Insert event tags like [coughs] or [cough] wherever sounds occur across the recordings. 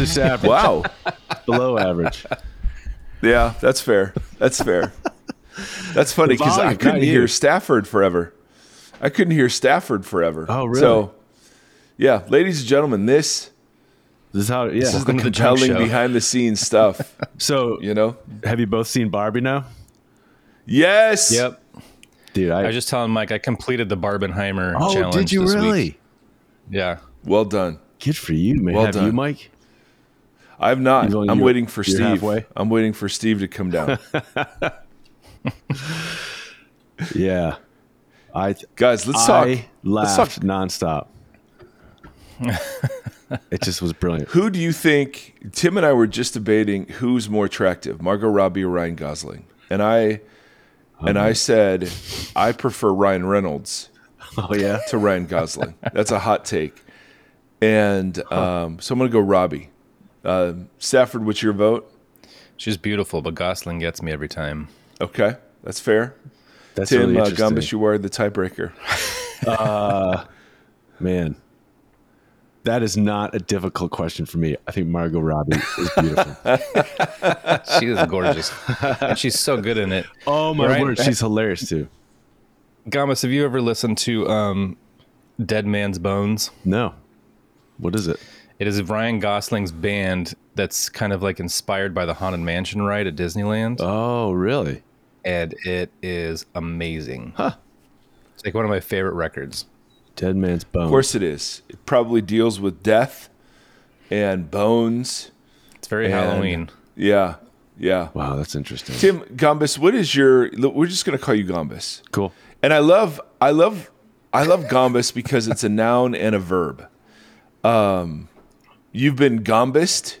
It's just average. Wow. [laughs] Below average. Yeah, that's fair. That's fair. That's funny because I couldn't hear you. Stafford forever. I couldn't hear Stafford forever. Oh, really? So, yeah, ladies and gentlemen, this This is how. Yeah. this is the Welcome the compelling show. behind the scenes stuff. [laughs] so, You know? have you both seen Barbie now? Yes. Yep. Dude, I. I was just telling Mike I completed the Barbenheimer oh, challenge. did you this really? Week. Yeah. Well done. Good for you, man. Well have done. you, Mike? I've not. Only- I'm waiting for Steve. halfway? I'm waiting for Steve to come down. [laughs] Yeah. I Guys, let's talk. I let's laughed talk. nonstop. it just was brilliant. Who do you think? Tim and I were just debating who's more attractive, Margot Robbie or Ryan Gosling, and I, and I said I prefer Ryan Reynolds [laughs] Oh yeah. to Ryan Gosling. That's a hot take, and um, so I'm gonna go Robbie. Uh, Stafford, what's your vote? She's beautiful, but Gosling gets me every time. Okay, that's fair. That's Tim really uh. Gombis, you are the tiebreaker. [laughs] Man, that is not a difficult question for me. I think Margot Robbie is beautiful. [laughs] She is gorgeous. and she's so good in it. oh my Right? word, she's hilarious too. Gombis, have you ever listened to um, Dead Man's Bones? No, what is it? It is Ryan Gosling's band that's kind of like inspired by the Haunted Mansion ride at Disneyland. Oh, really? and it is amazing. Huh. It's like one of my favorite records. Dead Man's Bone. Of course, it is. It probably deals with death and bones. It's very And- Halloween. Yeah, yeah. Wow, that's interesting. Tim Gombis, what is your? We're just gonna call you Gombis, cool. and I love, I love, I love Gombis because it's a noun and a verb. Um, you've been Gombused.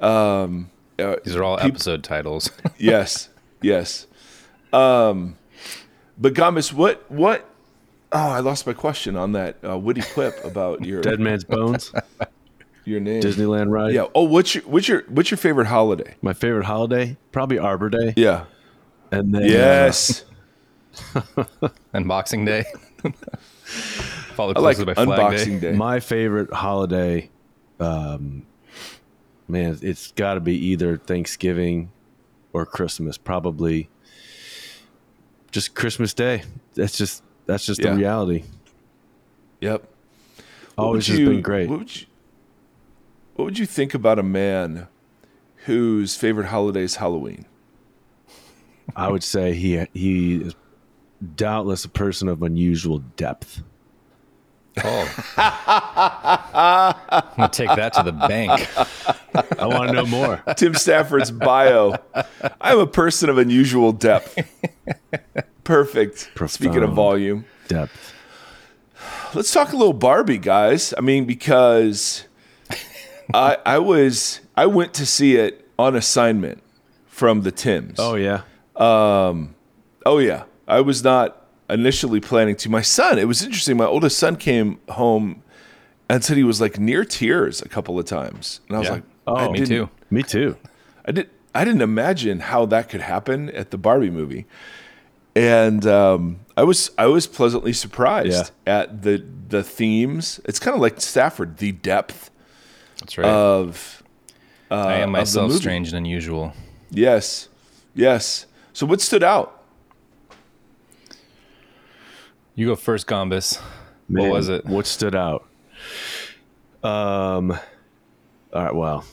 Um, uh, These are all peop- episode titles. [laughs] yes, yes. Um, but Gombis, what, what? Oh, I lost my question on that uh, witty quip about your Dead Man's Bones, [laughs] your name. Disneyland ride. Yeah. Oh, what's your what's your what's your favorite holiday? My favorite holiday, probably Arbor Day. Yeah. And then Yes. [laughs] and Boxing Day. Follow I like closely by Flag Day. Unboxing Day. uh, my favorite holiday, um, man, it's got to be either Thanksgiving or Christmas. Probably just Christmas Day. That's just that's just Yeah. the reality. Yep. What Always you- been great. What would you What would you think about a man whose favorite holiday is Halloween? I would say he he is doubtless a person of unusual depth. Oh. I'm going to take that to the bank. I want to know more. Tim Stafford's bio. I'm a person of unusual depth. Perfect. Speaking of volume, Depth. let's talk a little Barbie, guys. I mean, because I I was I went to see it on assignment from the Tims. Oh yeah. Um, Oh yeah, I was not initially planning to. My son, it was interesting. My oldest son came home and said he was like near tears a couple of times, and I was Yeah. like, Oh, Me too. Me too. I did. I didn't imagine how that could happen at the Barbie movie, and um, I was I was pleasantly surprised at the the themes. It's kind of like Stafford, the depth That's right. of. Uh, I am myself strange and unusual. Yes, yes. So what stood out? You go first, Gombis. Man, What was it? What stood out? Um. All right. Well,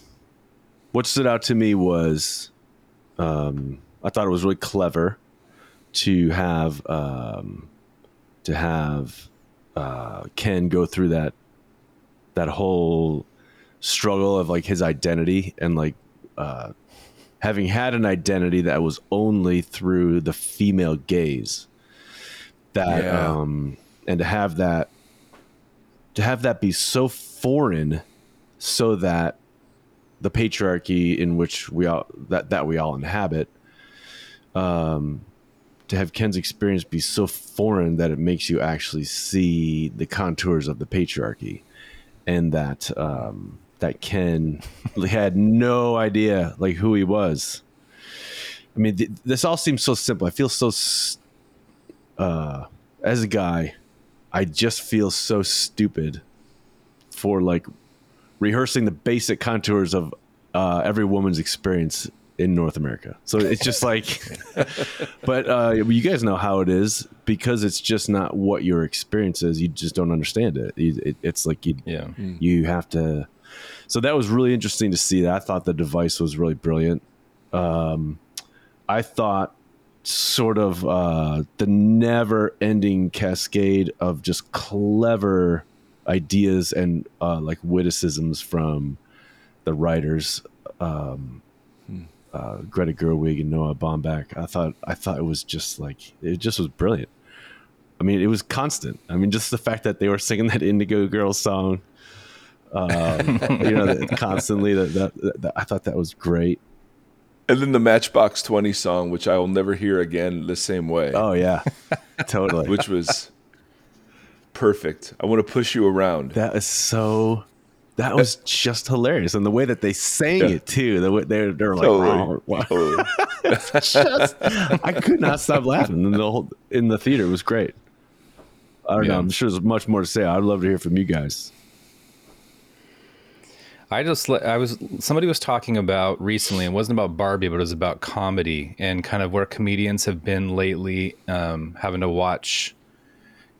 what stood out to me was, um, I thought it was really clever to have um, to have uh, Ken go through that that whole struggle of like his identity and like uh, having had an identity that was only through the female gaze that Yeah. um and to have that to have that be so foreign so that the patriarchy in which we all that that we all inhabit um to have Ken's experience be so foreign that it makes you actually see the contours of the patriarchy and that um that Ken [laughs] had no idea like who he was. I mean, th- this all seems so simple. I feel so s- uh, as a guy, I just feel so stupid for like rehearsing the basic contours of uh, every woman's experience in North America. So it's just like, [laughs] but uh, you guys know how it is because it's just not what your experience is. You just don't understand it. You- it it's like you, Yeah. you have to. So that was really interesting to see. That I thought the device was really brilliant. Um, I thought sort of uh, the never-ending cascade of just clever ideas and uh, like witticisms from the writers, um, uh, Greta Gerwig and Noah Baumbach. I thought I thought it was just like it just was brilliant. I mean, it was constant. I mean, just the fact that they were singing that Indigo Girls song, um, you know, constantly. That, that, that I thought that was great. And then the Matchbox 20 song, which I will never hear again the same way, Oh yeah, [laughs] totally. which was perfect. I want to push you around. That is so. That was just hilarious, and the way that they sang Yeah. it too. The way they're they're like, Totally. "Oh, wow." Totally. [laughs] [laughs] just, I could not stop laughing in the whole in the theater. It was great. I don't know. I'm sure there's much more to say. I'd love to hear from you guys. I just I was somebody was talking about recently. It wasn't about Barbie, but it was about comedy and kind of where comedians have been lately, um, having to watch.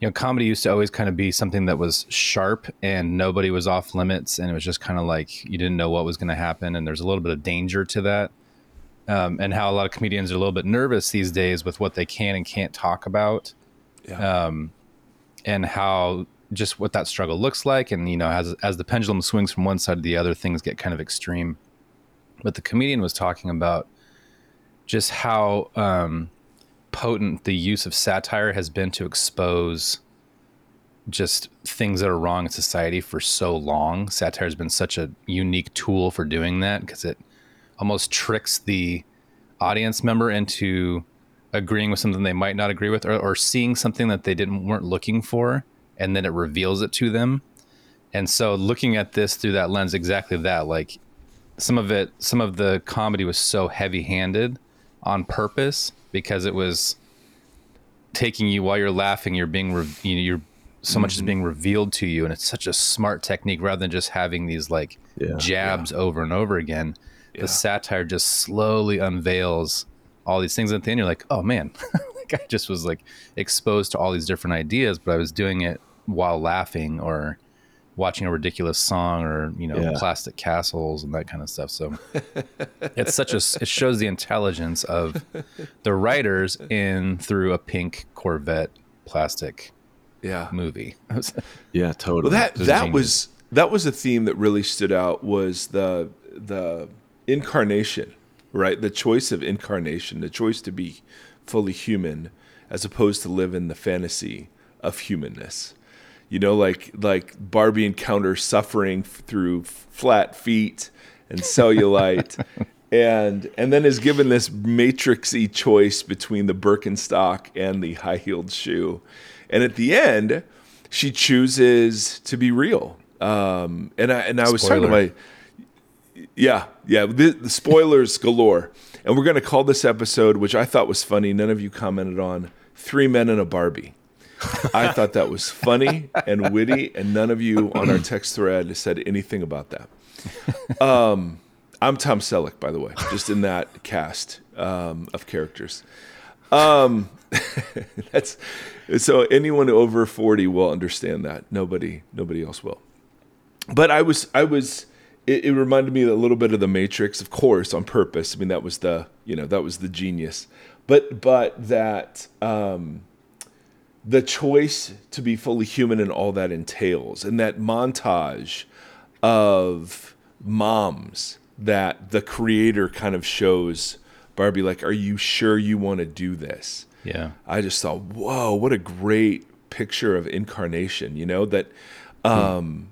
You know, comedy used to always kind of be something that was sharp and nobody was off limits, and it was just kind of like you didn't know what was going to happen, and there's a little bit of danger to that. Um, and how a lot of comedians are a little bit nervous these days with what they can and can't talk about Yeah. and how just what that struggle looks like. And you know as as the pendulum swings from one side to the other things get kind of extreme. But the comedian was talking about just how um, potent the use of satire has been to expose just things that are wrong in society for so long. Satire has been such a unique tool for doing that because it almost tricks the audience member into agreeing with something they might not agree with or, or seeing something that they didn't weren't looking for and then it reveals it to them. And so looking at this through that lens exactly that like some of it some of the comedy was so heavy handed on purpose because it was taking you while you're laughing you're being re- you know, you're so much is mm-hmm. being revealed to you and it's such a smart technique rather than just having these like Yeah. jabs over and over again. The satire just slowly unveils all these things at the end. You're like oh man [laughs] like i just was like exposed to all these different ideas but i was doing it while laughing or watching a ridiculous song or you know Yeah. plastic castles and that kind of stuff so it's such a it shows the intelligence of the writers in through a pink corvette plastic Yeah. movie [laughs] Yeah, totally. Well, that Those that geniuses. was that was a theme that really stood out was the the incarnation, right? The choice of incarnation, the choice to be fully human, as opposed to live in the fantasy of humanness. You know, like like Barbie encounters suffering f- through f- flat feet and cellulite. [laughs] And and then is given this matrixy choice between the Birkenstock and the high heeled shoe, and at the end, she chooses to be real. Um, and I and I was talking to my yeah, yeah. The, the spoilers galore. And we're going to call this episode, which I thought was funny. None of you commented on Three Men and a Barbie. I thought that was funny and witty, and none of you on our text thread said anything about that. Um, I'm Tom Selleck, by the way, just in that cast um, of characters. Um, [laughs] that's so anyone over 40 will understand that. Nobody, nobody else will but I was I was it, it reminded me a little bit of the Matrix, of course, on purpose. I mean, that was the you know that was the genius, but but that um, the choice to be fully human and all that entails, and that montage of moms that the creator kind of shows Barbie, like, are you sure you want to do this? yeah I just thought, whoa, what a great picture of incarnation, you know, that um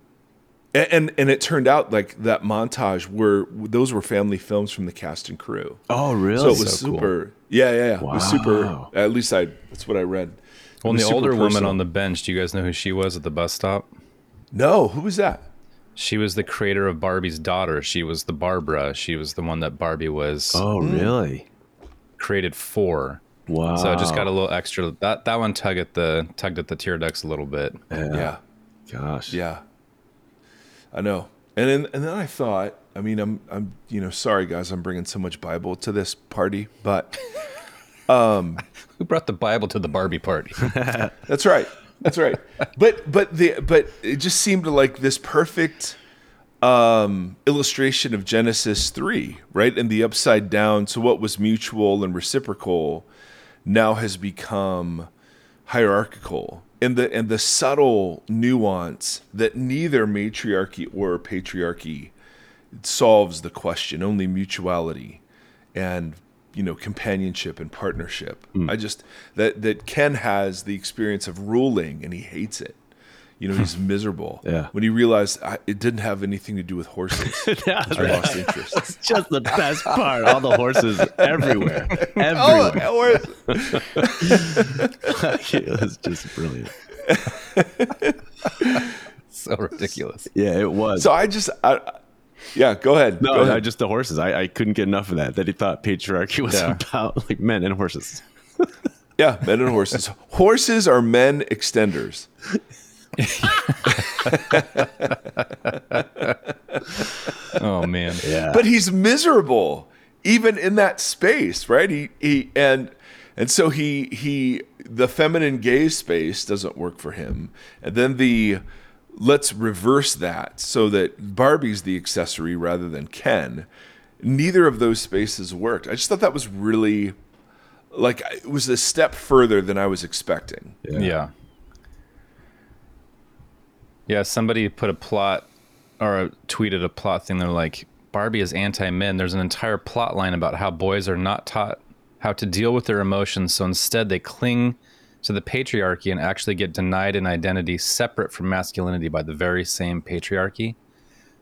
a- and and it turned out like that montage were those were family films from the cast and crew. oh, really? So it was So cool. super yeah, yeah, yeah. It was super at least I that's what I read. It well and the super older woman on the bench do you guys know who she was at the bus stop No, who was that? She was the creator of Barbie's daughter. She was the Barbara. She was the one that Barbie was oh, hmm. really? created for. Wow. So it just got a little extra. That that one tugged at the tugged at the tear ducts a little bit. yeah. Yeah. Gosh. Yeah. I know. And then, and then I thought, I mean, I'm, I'm, you know, sorry guys, I'm bringing so much Bible to this party, but um, [laughs] Who brought the Bible to the Barbie party? [laughs] that's right, that's right. But, but the, but it just seemed like this perfect um, illustration of Genesis three, right? And the upside down. So what was mutual and reciprocal now has become hierarchical and the and the subtle nuance that neither matriarchy or patriarchy solves the question only mutuality and you know companionship and partnership. Hmm. I just that that ken has the experience of ruling and he hates it you know he's miserable [laughs] Yeah. when he realized I, it didn't have anything to do with horses [laughs] Yeah, i lost interest It's just the best part. All the horses everywhere, [laughs] oh, everywhere. or- it was just brilliant. so ridiculous. Yeah, it was. so i just I, yeah go ahead no, go ahead. I just the horses. I, I couldn't get enough of that. That he thought patriarchy was Yeah. about like men and horses. Yeah, men and horses. horses are men extenders. [laughs] Oh man. Yeah, But he's miserable even in that space, right? He he and and so he he the feminine gaze space doesn't work for him. And then the let's reverse that so that Barbie's the accessory rather than Ken. Neither of those spaces worked. I just thought that was really like it was a step further than I was expecting. Yeah. yeah. Somebody put a plot or tweeted a plot thing. They're like, Barbie is anti men. There's an entire plot line about how boys are not taught how to deal with their emotions. So instead, they cling to the patriarchy and actually get denied an identity separate from masculinity by the very same patriarchy.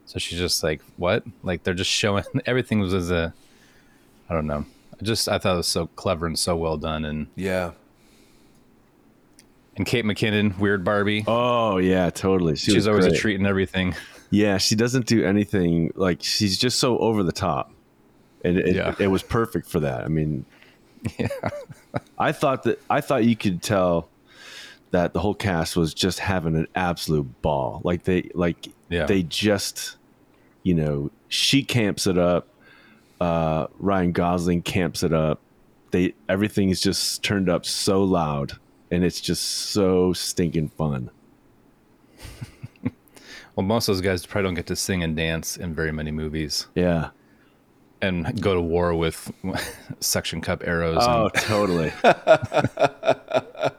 So she's just like, what? Like they're just showing [laughs] everything was as a, I don't know. I just I thought it was so clever and so well done. And Yeah. And Kate McKinnon, weird Barbie. Oh yeah, totally. She She's always great. a treat and everything. Yeah, she doesn't do anything like she's just so over the top, and it, Yeah. it was perfect for that. I mean, [laughs] Yeah. I thought that I thought you could tell that the whole cast was just having an absolute ball. Like they like Yeah. they just you know she camps it up. Uh, Ryan Gosling camps it up. They everything is just turned up so loud, and it's just so stinking fun. [laughs] Well, most of those guys probably don't get to sing and dance in very many movies Yeah. and go to war with [laughs] suction cup arrows. Oh, and, [laughs] totally.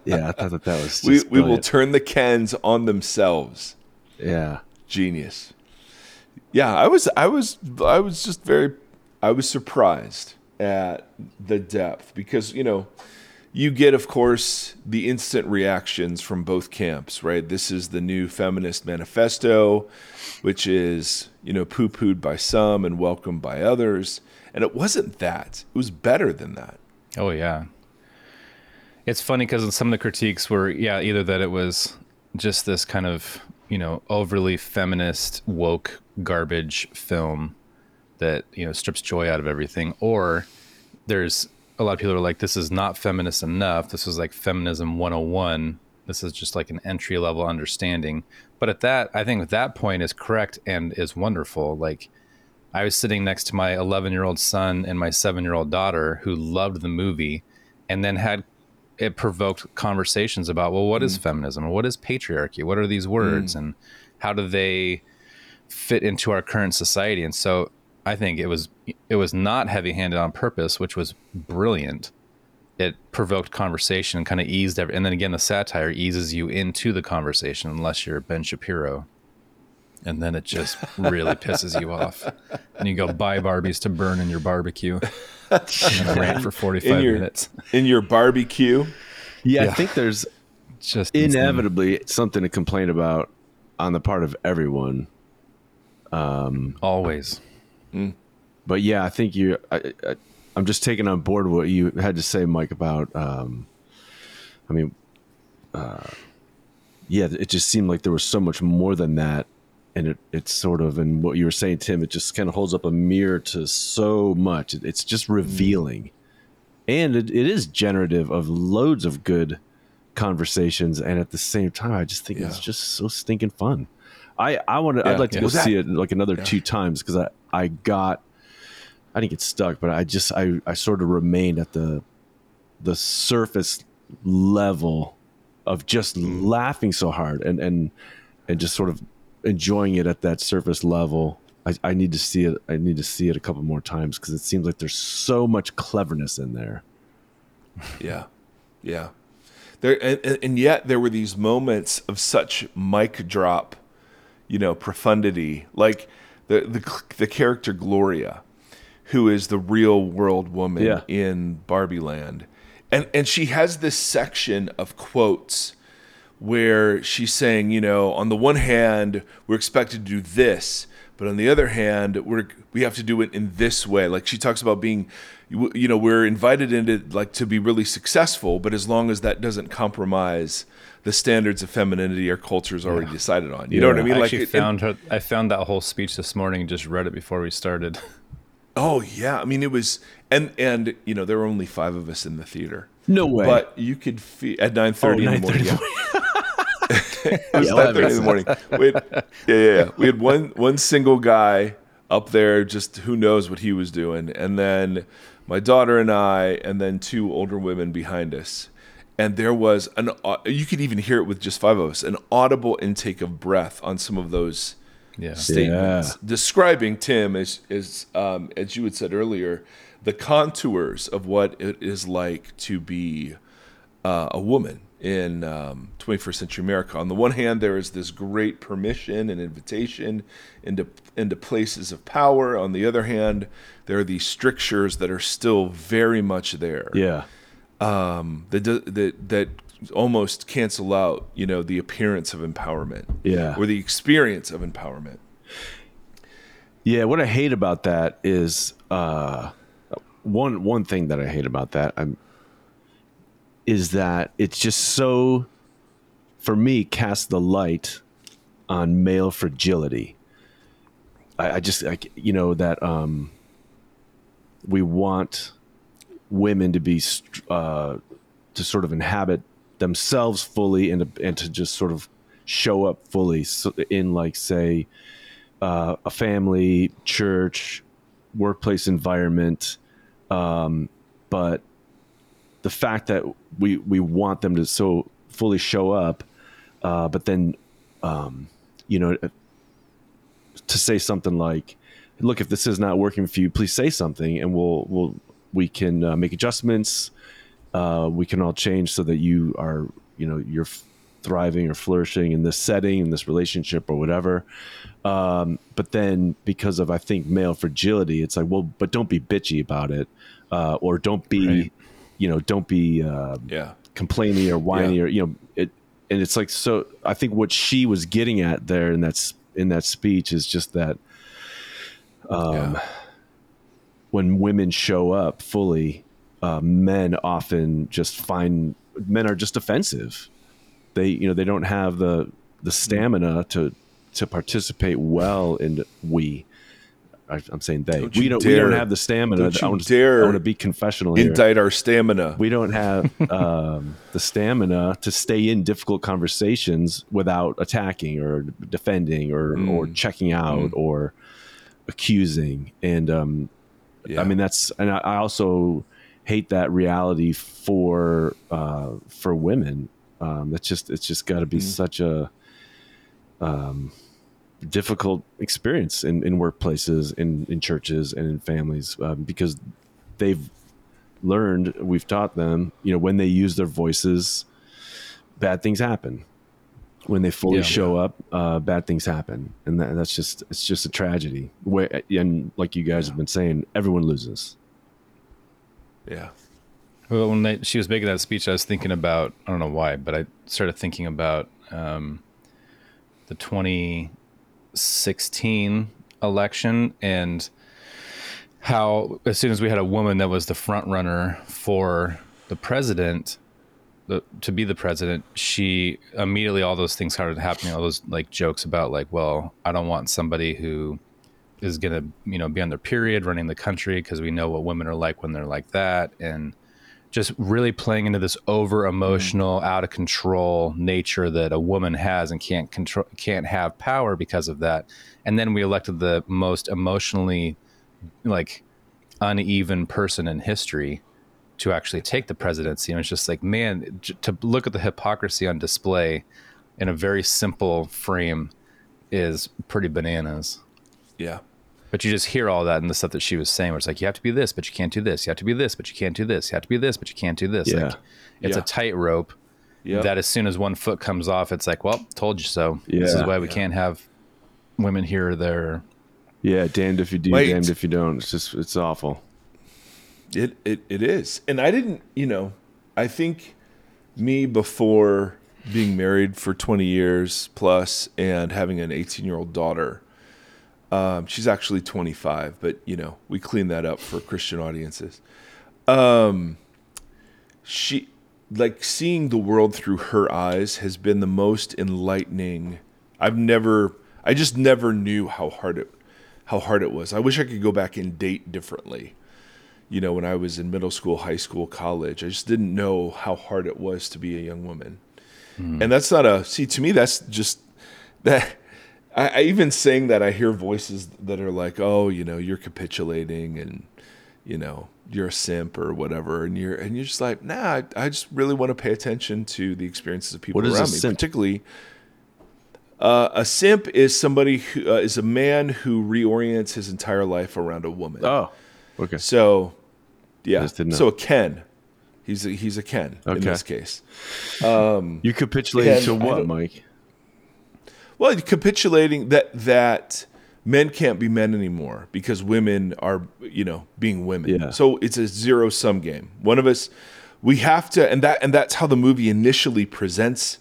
yeah, I thought that that was. Just We we will turn the Kens on themselves. yeah. genius. Yeah, I was I was I was just very I was surprised at the depth because you know you get of course the instant reactions from both camps, right? This is the new feminist manifesto which is, you know, poo-pooed by some and welcomed by others, and it wasn't that. It was better than that. oh, yeah. It's funny because some of the critiques were, yeah, either that it was just this kind of, you know, overly feminist, woke garbage film that, you know, strips joy out of everything, or there's a lot of people are like, this is not feminist enough. This is like feminism 101. This is just like an entry level understanding. But at that, I think that point is correct and is wonderful. Like, I was sitting next to my 11 year old son and my seven year old daughter who loved the movie and then had it provoked conversations about, well, what is mm. feminism? What is patriarchy? What are these words? Mm. And how do they fit into our current society? And so I think it was it was not heavy handed on purpose, which was brilliant. It provoked conversation and kind of eased every, and then again the satire eases you into the conversation unless you're Ben Shapiro and then it just really pisses you off. And you go buy Barbies to burn in your barbecue. And rant for 45 In your- minutes. In your barbecue, yeah. I think there's Just insane. inevitably something to complain about on the part of everyone. Um, Always. But yeah, I think you. I, I, I'm just taking on board what you had to say, Mike. About, um, I mean, uh, yeah, it just seemed like there was so much more than that, and it it's sort of and what you were saying, Tim. It just kind of holds up a mirror to so much. It, it's just revealing, and it, it is generative of loads of good conversations. And at the same time, I just think it's just so stinking fun. I I want to. Yeah. I'd like to Yeah. go see it like another Yeah. two times because I I got I didn't get stuck, but I just I I sort of remained at the the surface level of just Mm. laughing so hard and and and just sort of enjoying it at that surface level. I, I need to see it. I need to see it a couple more times because it seems like there's so much cleverness in there. [laughs] Yeah, yeah. There and, and- and yet there were these moments of such mic drop, you know, profundity. Like the the the character Gloria, who is the real world woman Yeah. in Barbie Land, and and she has this section of quotes where she's saying, you know, on the one hand, we're expected to do this, but on the other hand, we're we have to do it in this way. Like she talks about being, you you know, we're invited into like to be really successful, but as long as that doesn't compromise the standards of femininity our culture culture's already decided on. You know what I mean? I like actually it- it- found her. I found that whole speech this morning. Just read it before we started. [laughs] oh yeah, I mean it was, and and you know there were only five of us in the theater. No way. But you could feel at nine thirty Oh, in the morning. Yeah. it was Yeah, nine thirty in the morning. We had, yeah, yeah, yeah. We had one one single guy up there, just who knows what he was doing, and then my daughter and I, and then two older women behind us. And there was an au- you could even hear it with just five of us, an audible intake of breath on some of those Yeah. statements Yeah. describing Tim as as um, as you had said earlier, the contours of what it is like to be uh, a woman in um, 21st century America. On the one hand, there is this great permission and invitation into into places of power. On the other hand, there are these strictures that are still very much there yeah. Um, that, that that almost cancel out, you know, the appearance of empowerment, Yeah. or the experience of empowerment. Yeah, what I hate about that is uh, one one thing that I hate about that I'm, is that it's just so for me casts the light on male fragility. I, I just like you know that um, we want women to be uh, to sort of inhabit themselves fully and to, and to just sort of show up fully. In like say uh, a family, church, workplace environment, um, but the fact that we we want them to so fully show up, uh, but then um, you know to say something like, "Look, if this is not working for you, please say something, and we'll we'll we can uh, make adjustments. Uh, we can all change so that you are you know you're thriving or flourishing in this setting in this relationship or whatever." Um, but then because of I think male fragility, it's like, well, but don't be bitchy about it, uh, or don't be, Right. you know, don't be uh, Yeah. complaining or whiny Yeah. or you know it. And it's like so. I think what she was getting at there in that s- in that speech is just that um, Yeah. When women show up fully, uh, men often just find men are just offensive. They you know they don't have the the stamina to to participate well in we. I, I'm saying they. Don't we don't. We don't have the stamina. don't I you want to, dare I want to be confessional here Indict our stamina. we don't have [laughs] um, the stamina to stay in difficult conversations without attacking or defending or or Mm. checking out or accusing and um, Yeah. I mean that's and I, I also hate that reality for uh, for women um, that's just it's just got to be Mm. such a um, difficult experience in, in workplaces in, in churches and in families um, because they've learned we've taught them you know when they use their voices bad things happen when they fully Yeah. show up uh, bad things happen and that, that's just it's just a tragedy Where, and like you guys have been saying everyone loses yeah. Well, when they, she was making that speech, I was thinking about I don't know why, but I started thinking about um, the 2016 election and how as soon as we had a woman that was the front runner for the president the, to be the president she immediately all those things started happening all those like jokes about like well i don't want somebody who is going to you know be on their period running the country because we know what women are like when they're like that and just really playing into this over emotional, mm-hmm. out of control nature that a woman has and can't control, can't have power because of that. And then we elected the most emotionally like uneven person in history to actually take the presidency. And it's just like, man, to look at the hypocrisy on display in a very simple frame is pretty bananas. Yeah. But you just hear all that and the stuff that she was saying, where it's like you have to be this, but you can't do this. You have to be this, but you can't do this. You have to be this, but you can't do this. Yeah. Like, it's Yeah. a tightrope Yep. that as soon as one foot comes off, it's like, well, told you so. Yeah. This is why we Yeah. can't have women here or there. Yeah, damned if you do, Wait. damned if you don't. It's just it's awful. It, it it is. And I didn't, you know, I think me before being married for 20 years plus and having an 18 year old daughter, um, she's actually 25, but you know, we clean that up for Christian audiences. Um, she like seeing the world through her eyes has been the most enlightening. I've never, I just never knew how hard it, how hard it was. I wish I could go back and date differently you know, when I was in middle school, high school, college. I just didn't know how hard it was to be a young woman. And that's not a see to me. That's just that. I, I even saying that I hear voices that are like, "Oh, you know, you're capitulating, and you know, you're a simp or whatever," and you're and you're just like, "Nah, I, I just really want to pay attention to the experiences of people What is a around me, simp? particularly." Uh, a simp is somebody who uh, is a man who reorients his entire life around a woman. Oh, okay. So, yeah. Just didn't know. So a Ken, he's a, he's a Ken in this case. Um, you capitulating to what, Mike? Well, capitulating that that men can't be men anymore because women are you know being women. Yeah. So it's a zero sum game. One of us, we have to, and that and that's how the movie initially presents.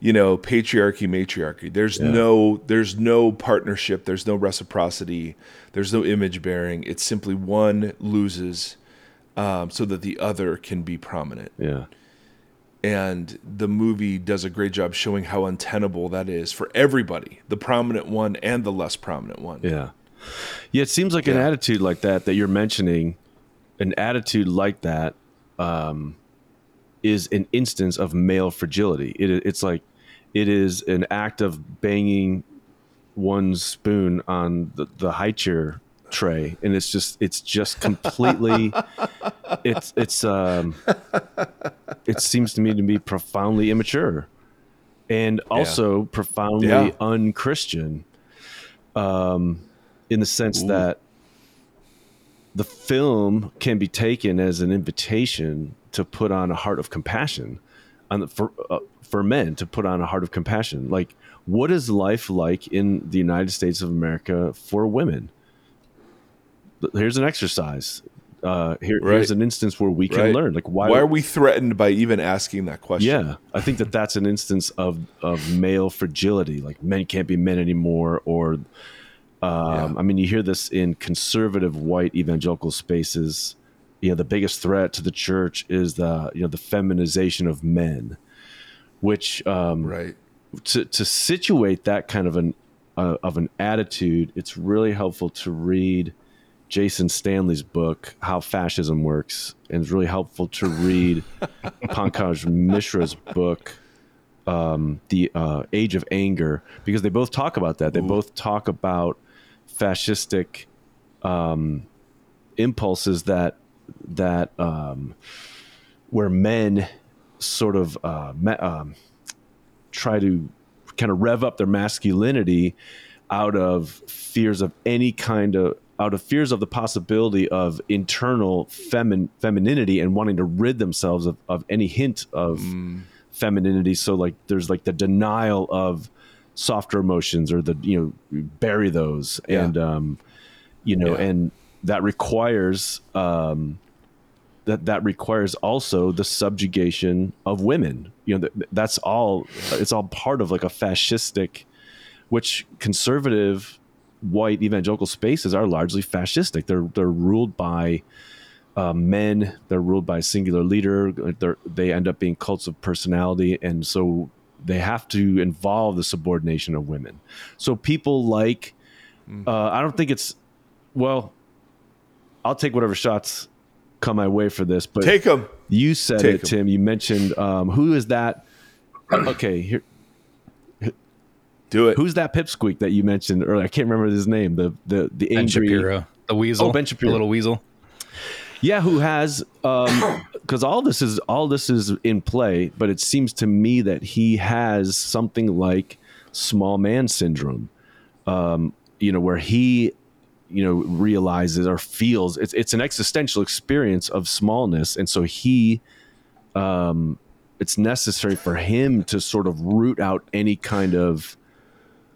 You know, patriarchy, matriarchy. There's Yeah. no, there's no partnership. There's no reciprocity. There's no image bearing. It's simply one loses, um, so that the other can be prominent. Yeah. and the movie does a great job showing how untenable that is for everybody the prominent one and the less prominent one Yeah. Yeah, it seems like an attitude like that that you're mentioning, an attitude like that um, is an instance of male fragility. It, it's like it is an act of banging one spoon on the, the high chair tray and it's just it's just completely [laughs] it's it's um it seems to me to be profoundly immature and also profoundly Yeah. unchristian um in the sense Ooh. that the film can be taken as an invitation to put on a heart of compassion on the, for uh, for men to put on a heart of compassion like what is life like in the United States of America for women here's an exercise uh here, Right. here's an instance where we can Right. learn like why why are we threatened by even asking that question yeah, I think that that's an instance of of male fragility. Like men can't be men anymore, or um, I mean, you hear this in conservative white evangelical spaces. You know, the biggest threat to the church is the you know the feminization of men, which um, right to to situate that kind of an uh, of an attitude, it's really helpful to read Jason Stanley's book How Fascism Works, and it's really helpful to read [laughs] Pankaj Mishra's book um, The uh, Age of Anger because they both talk about that. They both talk about fascistic um, impulses that that um, where men sort of uh, ma- um, try to kind of rev up their masculinity out of fears of any kind of out of fears of the possibility of internal femin- femininity and wanting to rid themselves of, of any hint of femininity so like there's like the denial of softer emotions or the you know bury those Yeah. and um you know Yeah. and that requires um that that requires also the subjugation of women you know that, that's all it's all part of like a fascistic which conservative white evangelical spaces are largely fascistic they're they're ruled by uh, men they're ruled by a singular leader they're, they end up being cults of personality and so they have to involve the subordination of women so people like uh, i don't think it's well i'll take whatever shots come my way for this but take them You said Take it, 'em. Tim. You mentioned um, who is that? Okay, here. Do it. Who's that pipsqueak that you mentioned earlier? I can't remember his name. The the the Ben angry. Shapiro, the weasel, Oh, Ben Shapiro. the little weasel. Yeah, who has um [coughs] because all this is all this is in play, but it seems to me that he has something like small man syndrome. Um, you know, where he you know realizes or feels it's it's an existential experience of smallness and so he um it's necessary for him to sort of root out any kind of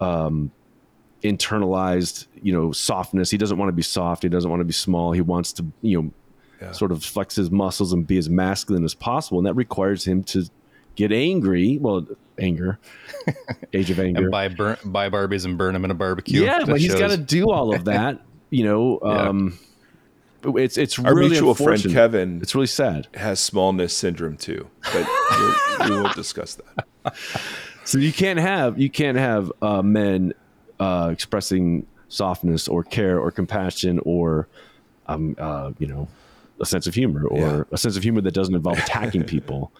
um internalized you know softness he doesn't want to be soft he doesn't want to be small he wants to you know Yeah. sort of flex his muscles and be as masculine as possible and that requires him to get angry well anger [laughs] age of anger And buy burn, buy Barbies and burn them in a barbecue. yeah but he's got to do all of that you know [laughs] Yeah. um it's it's Our really mutual friend. Kevin it's really sad has smallness syndrome too, but we'll, we won't discuss that. [laughs] so you can't have you can't have uh, men uh, expressing softness or care or compassion or um uh, you know a sense of humor or Yeah. a sense of humor that doesn't involve attacking [laughs] people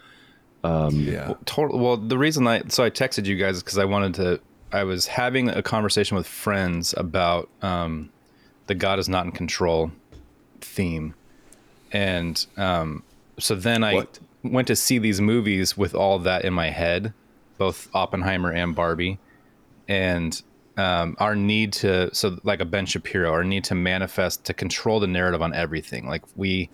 Yeah. Total. Well, the reason I so I texted you guys is because I wanted to. I was having a conversation with friends about um, the God is not in control theme, and um, so then I What? went to see these movies with all that in my head, both Oppenheimer and Barbie, and um, our need to so like a Ben Shapiro, our need to manifest to control the narrative on everything. Like we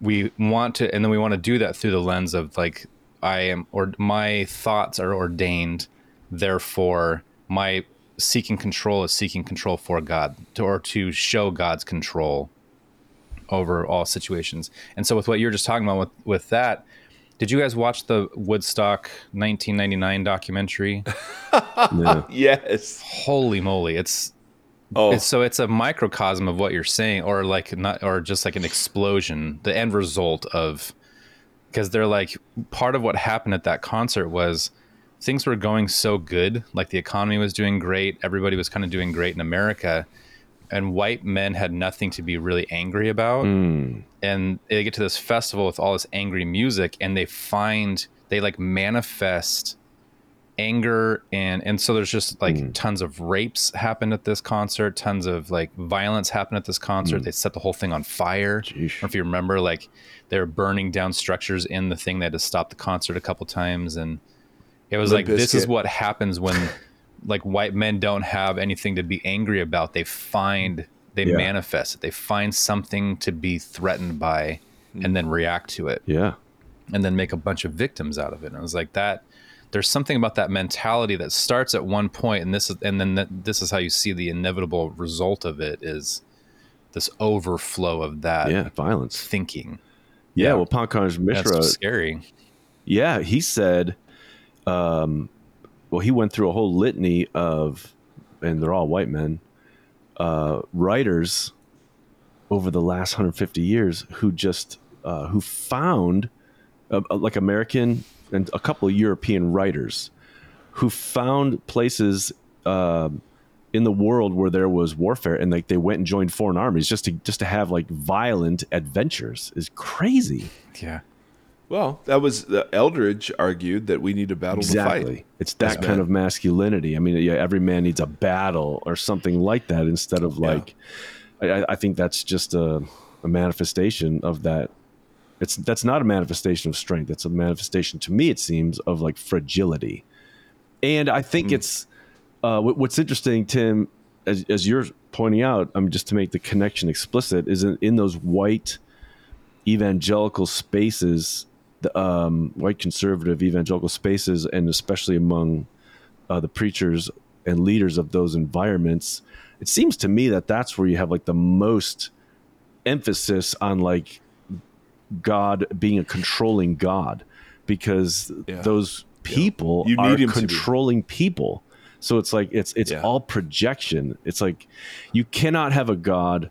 we want to and then we want to do that through the lens of like i am or my thoughts are ordained. Therefore my seeking control is seeking control for god to, or to show god's control over all situations. And so with what you're just talking about with with that did you guys watch the woodstock 1999 documentary [laughs] yeah. Yes. holy moly it's Oh, it's, so it's a microcosm of what you're saying, or like not, or just like an explosion. The end result of because they're like part of what happened at that concert was things were going so good, like the economy was doing great, everybody was kind of doing great in America, and white men had nothing to be really angry about. Mm. And they get to this festival with all this angry music, and they find they like manifest anger and and so there's just like hmm. tons of rapes happened at this concert tons of like violence happened at this concert. Hmm. They set the whole thing on fire. Or if you remember like they're burning down structures in the thing. They had to stop the concert a couple times and it was Limp like this is what happens when like white men don't have anything to be angry about. They find they Yeah. manifest it they find something to be threatened by and then react to it yeah and then make a bunch of victims out of it. And I was like, that there's something about that mentality that starts at one point, and this is and then th- this is how you see the inevitable result of it is this overflow of that yeah violence thinking. yeah, well pankaj That's mishra scary. Yeah, he said, um, well, he went through a whole litany of, and they're all white men, uh, writers over the last 150 years who just, uh, who found, uh, like American and a couple of European writers who found places, um in the world where there was warfare and like they went and joined foreign armies just to just to have like violent adventures is crazy Yeah. Well, that was the Eldredge argued that we need to battle the Exactly. fight. It's that As kind of masculinity. I mean, yeah, every man needs a battle or something like that instead of Yeah. like. I, I think that's just a, a manifestation of that. It's that's not a manifestation of strength. It's a manifestation to me. It seems of like fragility, and I think it's uh, what's interesting, Tim, as, as you're pointing out. I mean, just to make the connection explicit, is in, in those white evangelical spaces, the um, white conservative evangelical spaces, and especially among uh, the preachers and leaders of those environments, it seems to me that that's where you have like the most emphasis on like God being a controlling God, because Yeah. those people You are need him to be. controlling people. So it's like it's it's Yeah. all projection. It's like you cannot have a God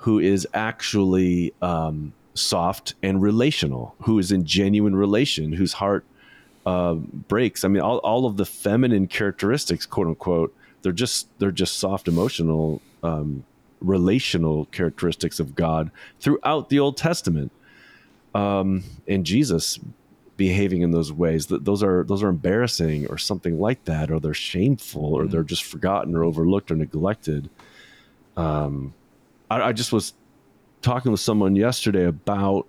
who is actually um, soft and relational, who is in genuine relation, whose heart uh, breaks. I mean, all, all of the feminine characteristics, quote unquote, they're just they're just soft, emotional, um, relational characteristics of God throughout the Old Testament. um, and Jesus behaving in those ways. That those are those are embarrassing or something like that, or they're shameful, or Mm-hmm. they're just forgotten or overlooked or neglected. Um, I, I just was talking with someone yesterday about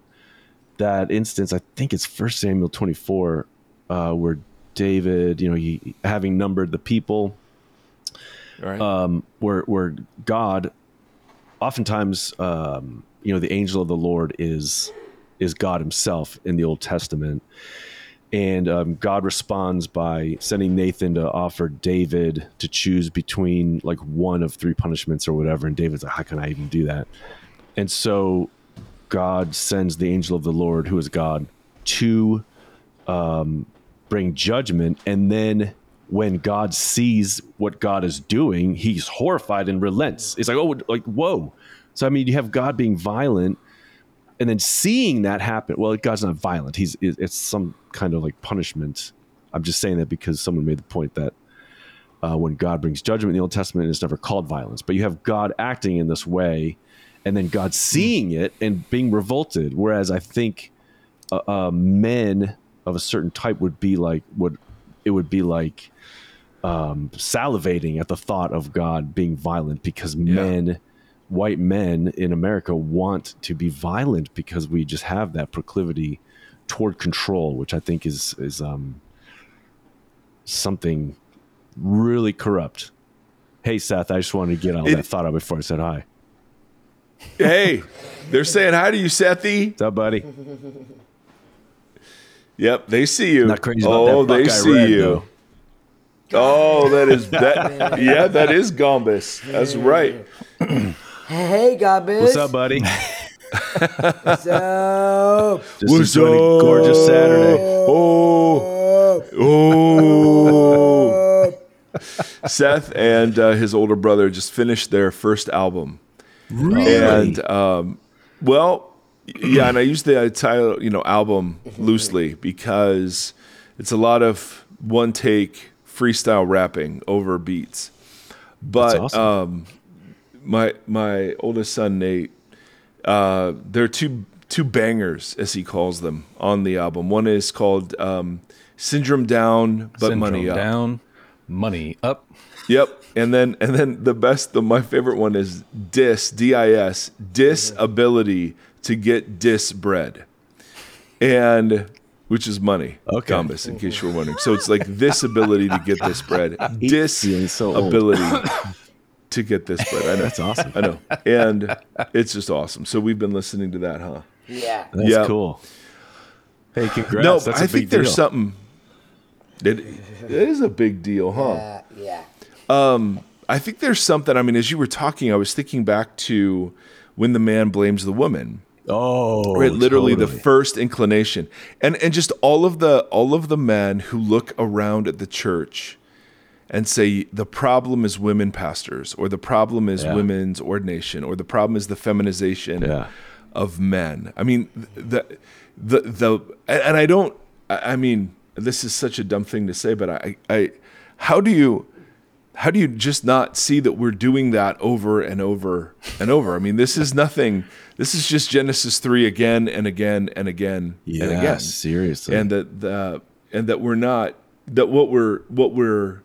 that instance. I think it's First Samuel twenty four, uh, where David, you know, he having numbered the people, right. um, where where God, oftentimes, um, you know, the angel of the Lord is is God Himself in the Old Testament, and um, God responds by sending Nathan to offer David to choose between like one of three punishments or whatever, and David's like, "How can I even do that?" And so God sends the angel of the Lord, who is God, to um, bring judgment. And then when God sees what God is doing, he's horrified and relents. It's like, oh, like, whoa. So, I mean, you have God being violent and then seeing that happen. Well, God's not violent. He's, it's some kind of like punishment. I'm just saying that because someone made the point that uh, when God brings judgment in the Old Testament, it's never called violence. But you have God acting in this way, and then God seeing it and being revolted. Whereas I think uh, uh, men of a certain type would be like would it would be like um, salivating at the thought of God being violent because men, white men in America, want to be violent because we just have that proclivity toward control, which I think is is um, something really corrupt. Hey Seth, I just wanted to get all It- that thought out before I said hi. Hey, they're saying hi to you, Sethi. What's up, buddy? Yep, they see you. Not crazy about oh, that they Buckeye see red, you. though. Oh, that is [laughs] that. yeah, that is Gombis. That's right. Hey, Garbage. What's up, buddy? What's up? Just What's enjoying a up? gorgeous Saturday. Oh, oh. [laughs] Seth and uh, his older brother just finished their first album. And um, well, yeah, and I use the title, you know, album loosely because it's a lot of one take freestyle rapping over beats. But awesome. um, my my oldest son Nate, uh, there are two two bangers as he calls them on the album. One is called um, "Syndrome Down, but Syndrome Money Up." down, money up. Yep. And then and then the best the my favorite one is dis D I S disability to get dis bread. And which is money. Okay. Gombis, in case you were wondering. So it's like this ability to get this bread. [laughs] Dis so ability [laughs] to get this bread. I know. That's awesome. I know. And it's just awesome. So we've been listening to that, huh? Yeah. That's Yeah. cool. Hey, congrats. no, That's I a think big there's deal. something it, it is a big deal, huh? Uh, yeah. Um, I think there's something. I mean, as you were talking, I was thinking back to when the man blames the woman. Oh, Right, literally the first inclination, and and just all of the all of the men who look around at the church and say the problem is women pastors, or the problem is Yeah. women's ordination, or the problem is the feminization Yeah. of men. I mean, the the the and I don't. I I mean, this is such a dumb thing to say, but I I how do you how do you just not see that we're doing that over and over and over? I mean, this is nothing. This is just Genesis three again and again and again Yeah, and again. seriously. and that the and that we're not that what we're what we're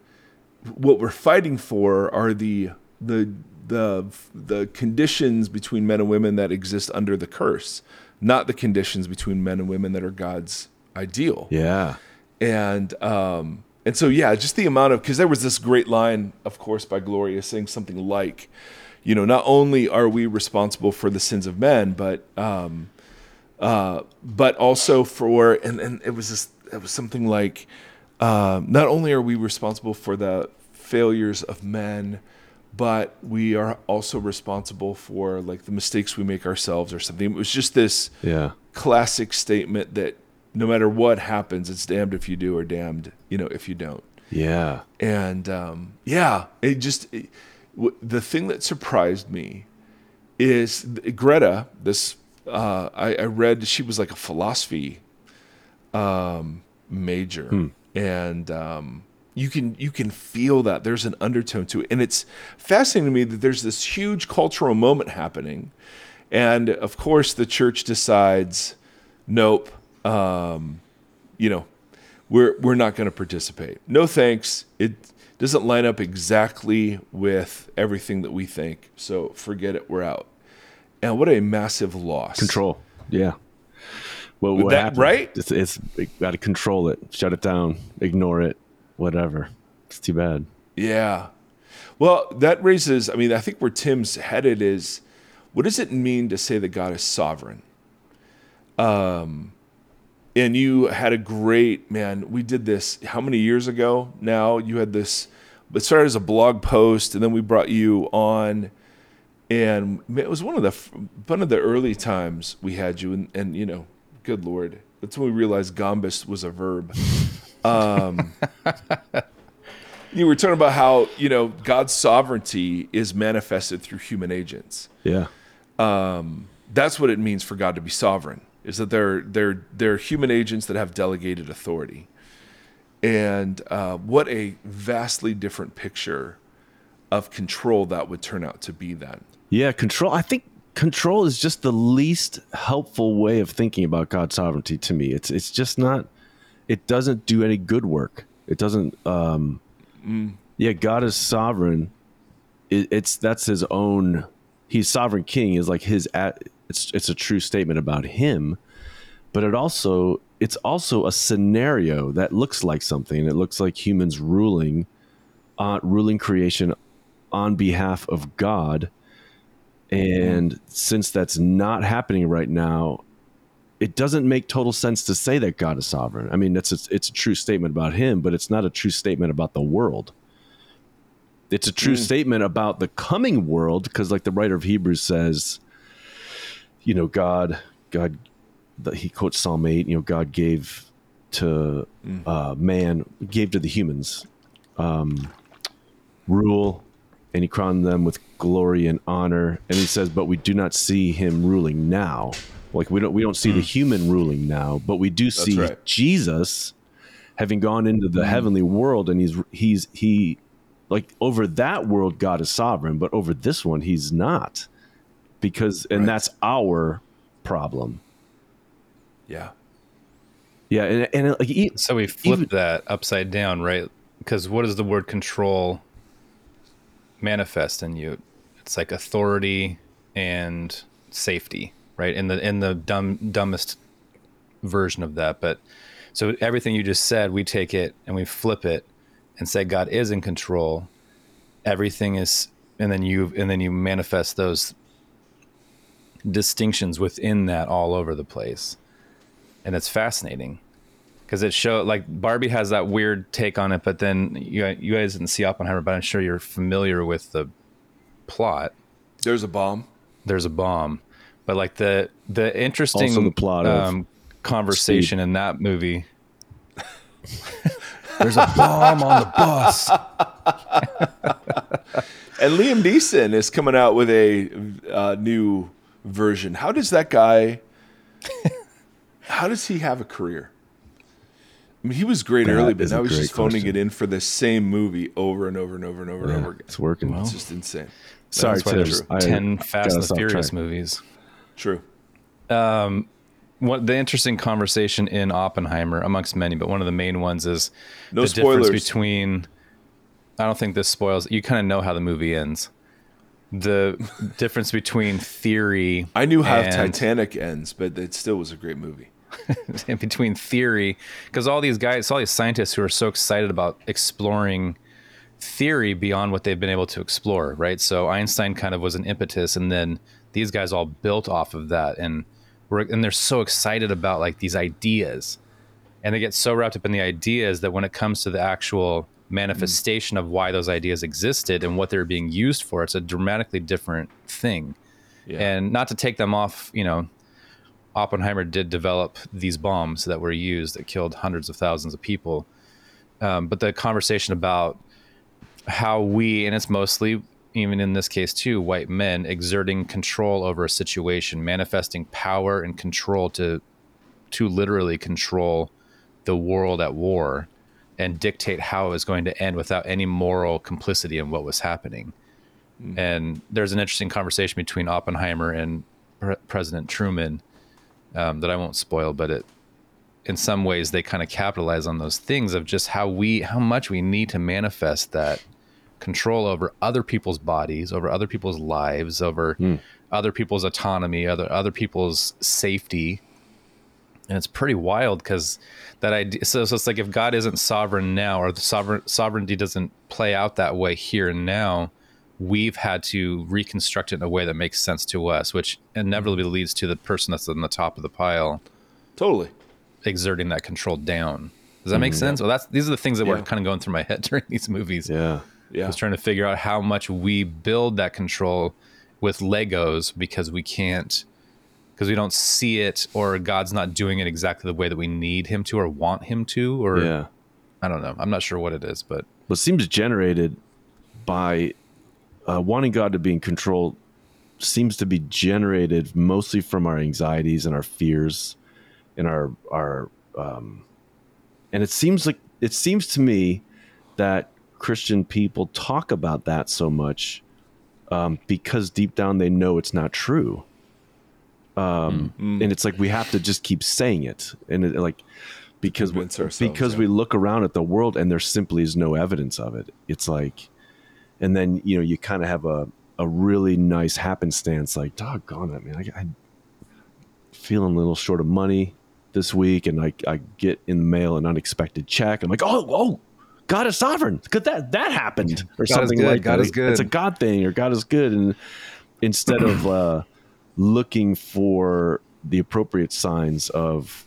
what we're fighting for are the the the the conditions between men and women that exist under the curse, not the conditions between men and women that are God's ideal yeah. and um and so yeah just the amount of because there was this great line of course by gloria saying something like you know not only are we responsible for the sins of men but um uh but also for and and it was this it was something like uh, not only are we responsible for the failures of men but we are also responsible for like the mistakes we make ourselves or something it was just this Yeah. classic statement that no matter what happens, it's damned if you do or damned, you know, if you don't. Yeah. And um, yeah, it just it, w- the thing that surprised me is Greta. This uh, I, I read she was like a philosophy um, major, and um, you can you can feel that there's an undertone to it, and it's fascinating to me that there's this huge cultural moment happening, and of course the church decides nope. Um, you know, we're we're not going to participate. No thanks. It doesn't line up exactly with everything that we think. So forget it. We're out. And what a massive loss. Control. Yeah. Well, what that- happened? right? It's, it's got to control it, shut it down, ignore it, whatever. It's too bad. Yeah. Well, that raises, I mean, I think where Tim's headed is what does it mean to say that God is sovereign? Um, and you had a great, man, we did this how many years ago now? You had this, it started as a blog post, and then we brought you on. And it was one of the one of the early times we had you, and, and you know, good lord, that's when we realized Gombis was a verb. [laughs] Um, you were talking about how you know God's sovereignty is manifested through human agents. Yeah. That's what it means for God to be sovereign. Is that they're they're they're human agents that have delegated authority, and uh, what a vastly different picture of control that would turn out to be then. Yeah. Control. I think control is just the least helpful way of thinking about God's sovereignty to me. It's it's just not. It doesn't do any good work. It doesn't. Um, Yeah, God is sovereign. It, it's that's his own. He's sovereign king. Is like his. At, it's it's a true statement about him, but it also it's also a scenario that looks like something. It looks like humans ruling, uh, ruling creation on behalf of God. And since that's not happening right now, it doesn't make total sense to say that God is sovereign. I mean, it's a, it's a true statement about him, but it's not a true statement about the world. It's a true statement about the coming world because, like the writer of Hebrews says, you know, God, God, he quotes Psalm eight. You know, God gave to uh, man, gave to the humans um, rule, and he crowned them with glory and honor. And he says, but we do not see him ruling now. Like we don't we don't see the human ruling now, but we do see right. Jesus having gone into the heavenly world, and he's he's he like over that world God is sovereign, but over this one he's not, because and Right. that's our problem. Yeah. Yeah, and, and like e- So we flip Even- that upside down, right? Because what does the word control manifest in you? It's like authority and safety, right? In the in the dumb dumbest version of that. But so everything you just said, we take it and we flip it and say God is in control. Everything is and then you and then you manifest those distinctions within that all over the place. And it's fascinating because it show like Barbie has that weird take on it, but then you you guys didn't see Oppenheimer, but I'm sure you're familiar with the plot. There's a bomb. There's a bomb, but like the the interesting Also the plot of um, conversation in that movie. [laughs] There's a bomb on the bus. [laughs] And Liam Neeson is coming out with a uh, new version. How does that guy? how does he have a career? I mean, he was great That early, but now he's just phoning question. it in for the same movie over and over and over and over and over again. it's working. It's just insane. Sorry, That's why there's I ten got Fast and the Furious track. movies. True. Um, what the interesting conversation in Oppenheimer, amongst many, but one of the main ones is No the spoilers. difference between. I don't think this spoils. You kind of know how the movie ends. The difference between theory. I knew how and, Titanic ends, but it still was a great movie. [laughs] in between theory, because all these guys, all these scientists who are so excited about exploring theory beyond what they've been able to explore, right? So Einstein kind of was an impetus, and then these guys all built off of that, and we're, and they're so excited about like these ideas, and they get so wrapped up in the ideas that when it comes to the actual manifestation of why those ideas existed and what they're being used for, it's a dramatically different thing. Yeah. And not to take them off, you know, Oppenheimer did develop these bombs that were used that killed hundreds of thousands of people. Um, but the conversation about how we, and it's mostly, even in this case too, white men exerting control over a situation, manifesting power and control to, to literally control the world at war and dictate how it was going to end without any moral complicity in what was happening. And there's an interesting conversation between Oppenheimer and Pre- President Truman um, that I won't spoil, but it in some ways they kind of capitalize on those things of just how we how much we need to manifest that control over other people's bodies, over other people's lives, over other people's autonomy, other other people's safety. And it's pretty wild because that idea. So, so it's like if God isn't sovereign now, or the sovereign sovereignty doesn't play out that way here and now, we've had to reconstruct it in a way that makes sense to us, which inevitably leads to the person that's on the top of the pile Totally. exerting that control down. Does that make mm-hmm. sense? Well, that's these are the things that were kind of going through my [laughs] head during these movies. Yeah. Yeah. I was trying to figure out how much we build that control with Legos because we can't because we don't see it or God's not doing it exactly the way that we need him to or want him to or Yeah. I don't know. I'm not sure what it is, but What seems generated by uh, wanting God to be in control seems to be generated mostly from our anxieties and our fears and our our um, and it seems like it seems to me that Christian people talk about that so much um, because deep down they know it's not true. Um, And it's like we have to just keep saying it, and it, like because Convince ourselves, because yeah. we look around at the world and there simply is no evidence of it. It's like, and then you know you kind of have a a really nice happenstance, like doggone it, man, I, I feeling a little short of money this week, and I I get in the mail an unexpected check. I'm like, oh oh. God is sovereign. Good that that happened, or God something good. like God that. is good. It's a God thing, or God is good, and instead of uh, looking for the appropriate signs of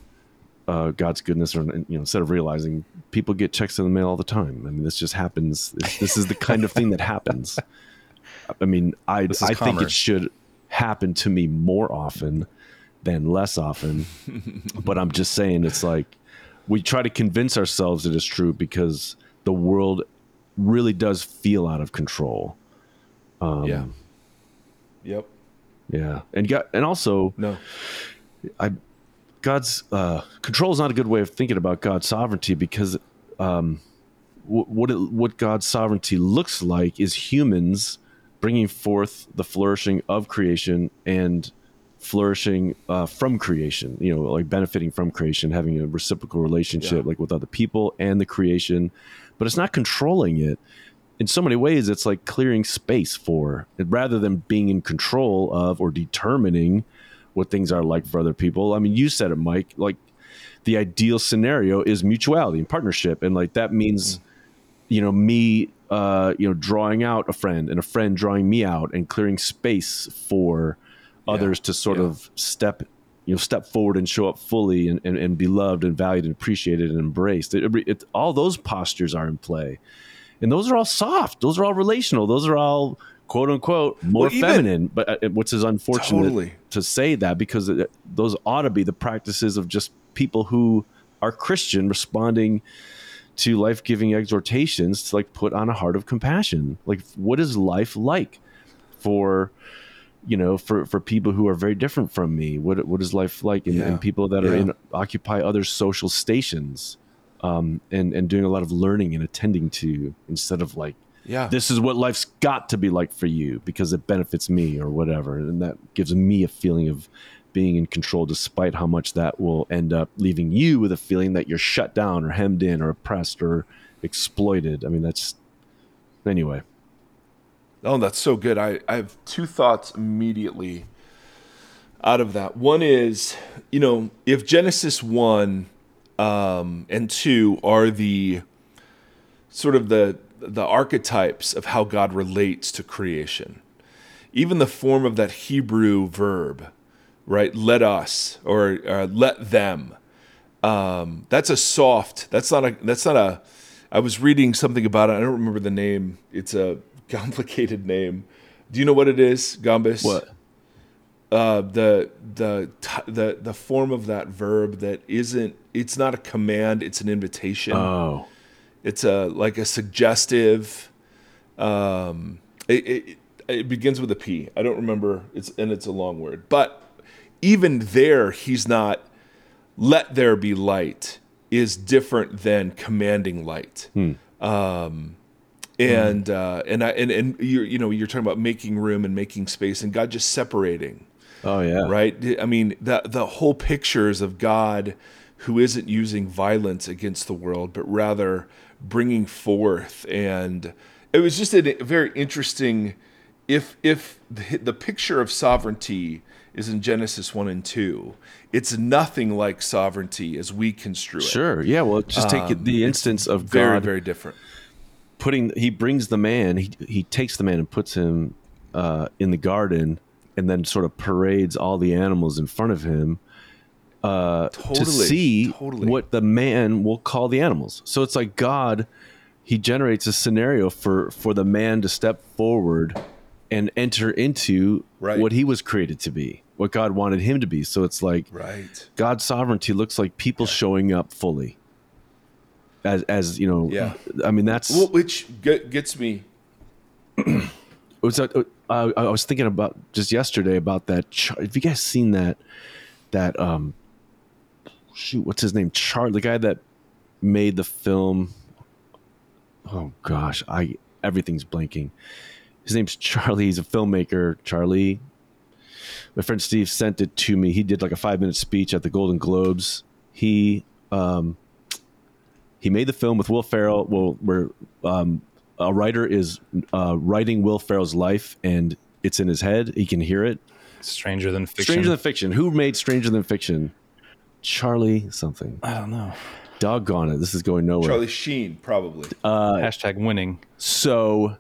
uh, God's goodness, or you know, instead of realizing people get checks in the mail all the time. I mean, this just happens. This, this is the kind of thing that happens. [laughs] I mean, I is I think it should happen to me more often than less often. [laughs] but I'm just saying, it's like we try to convince ourselves it's true because the world really does feel out of control. Um, yeah. Yep. Yeah, and got and also No. I God's uh, control is not a good way of thinking about God's sovereignty because um, wh- what it, what God's sovereignty looks like is humans bringing forth the flourishing of creation and flourishing uh, from creation. You know, like benefiting from creation, having a reciprocal relationship, Yeah. like with other people and the creation, but it's not controlling it. In so many ways, it's like clearing space for it rather than being in control of or determining what things are like for other people. I mean, you said it, Mike. Like the ideal scenario is mutuality and partnership, and like that means, you know, me, uh, you know, drawing out a friend and a friend drawing me out and clearing space for others to sort Yeah. of step, you know, step forward and show up fully and, and, and be loved and valued and appreciated and embraced. It, it, all those postures are in play, and those are all soft. Those are all relational. Those are all quote unquote more Well, feminine. But uh, which is unfortunate Totally. to say that because it, those ought to be the practices of just people who are Christian responding to life-giving exhortations to like put on a heart of compassion. Like what is life like for you know for for people who are very different from me? What what is life like in, Yeah. in people that are Yeah. in occupy other social stations? Um, and and doing a lot of learning and attending to instead of like Yeah. this is what life's got to be like for you because it benefits me or whatever and that gives me a feeling of being in control despite how much that will end up leaving you with a feeling that you're shut down or hemmed in or oppressed or exploited i mean that's anyway Oh, that's so good. I, I have two thoughts immediately out of that. One is, you know, if Genesis 1 um, and 2 are the sort of the the archetypes of how God relates to creation, even the form of that Hebrew verb, right? Let us or let them. Um, that's a soft. That's not a. That's not a. I was reading something about it. I don't remember the name. It's a [laughs] complicated name. Do you know what it is, Gombis? what Uh, the the the the form of that verb that isn't. It's not a command. It's an invitation. oh It's a like a suggestive. Um, it, it it begins with a P. I don't remember. It's and it's a long word. But even there, he's not. Let there be light is different than commanding light. Um, and uh, and I and and you you know you're talking about making room and making space and God just separating. Oh yeah. right? I mean, the the whole pictures of God who isn't using violence against the world, but rather bringing forth, and it was just a very interesting. If if the, the picture of sovereignty is in Genesis one and two, it's nothing like sovereignty as we construe it. Sure. Yeah. Well, just take it- the instance of Very God very different. putting. He brings the man. He he takes the man and puts him uh, in the garden, and then sort of parades all the animals in front of him uh, Totally, to see totally. what the man will call the animals. So it's like God. He generates a scenario for for the man to step forward and enter into Right. what he was created to be, what God wanted him to be. So it's like Right. God's sovereignty looks like people showing up fully. As as you know, Yeah. I mean that's Well, which get, gets me. [clears throat] was uh, uh, I was thinking about just yesterday about that. Have you guys seen that? That um, shoot, what's his name? Char, the guy that made the film. Oh gosh, I everything's blanking. His name's Charlie. He's a filmmaker. Charlie. My friend Steve sent it to me. He did like a five minute speech at the Golden Globes. He um, he made the film with Will Ferrell. Well, where um, a writer is uh, writing Will Ferrell's life, and it's in his head. He can hear it. Stranger than fiction. Stranger Than Fiction. Who made Stranger Than Fiction? Charlie something. I don't know. Doggone it! This is going nowhere. Charlie Sheen, probably. Hashtag winning. So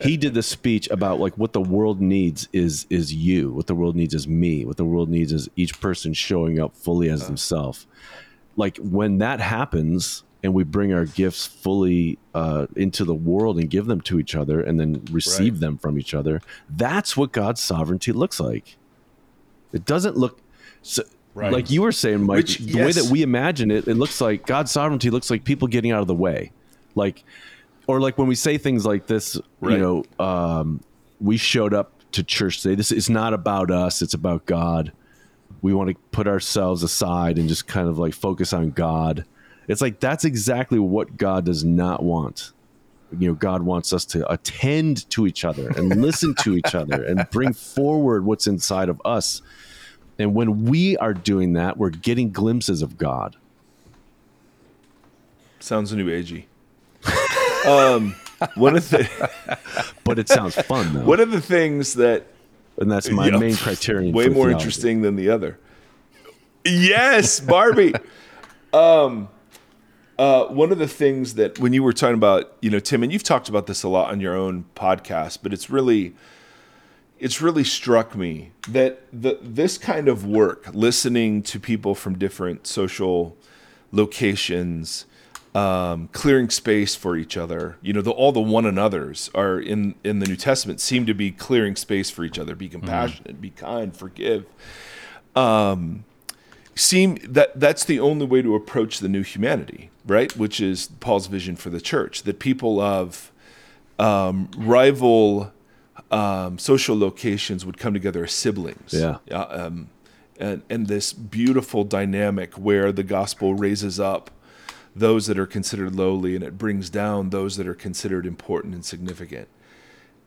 he did the speech about like what the world needs is is you. What the world needs is me. What the world needs is each person showing up fully as themselves. Like when that happens and we bring our gifts fully uh, into the world and give them to each other and then receive Right. them from each other, that's what God's sovereignty looks like. It doesn't look so, Right. like you were saying, Mike. Which- the way that we imagine it, it looks like God's sovereignty looks like people getting out of the way, like, or like when we say things like this, Right. you know, um, we showed up to church today. This is not about us; it's about God. We want to put ourselves aside and just kind of like focus on God. It's like that's exactly what God does not want. You know, God wants us to attend to each other and [laughs] listen to each other and bring forward what's inside of us. And when we are doing that, we're getting glimpses of God. Sounds new agey. [laughs] um, one of the [laughs] But it sounds fun though. one of the things that and that's my you main criterion. way for more theology. interesting than the other. Yes, Barbie. um, uh, one of the things that when you were talking about, you know, Tim, and you've talked about this a lot on your own podcast, but it's really, it's really struck me that the this kind of work, listening to people from different social locations, um, clearing space for each other. You know, the, all the one another's are in in the New Testament seem to be clearing space for each other. Be compassionate, be kind, forgive. Um, seem that that's the only way to approach the new humanity, right? Which is Paul's vision for the church that people of um, rival um, social locations would come together as siblings. Yeah. Uh, um, and, and this beautiful dynamic where the gospel raises up those that are considered lowly and it brings down those that are considered important and significant.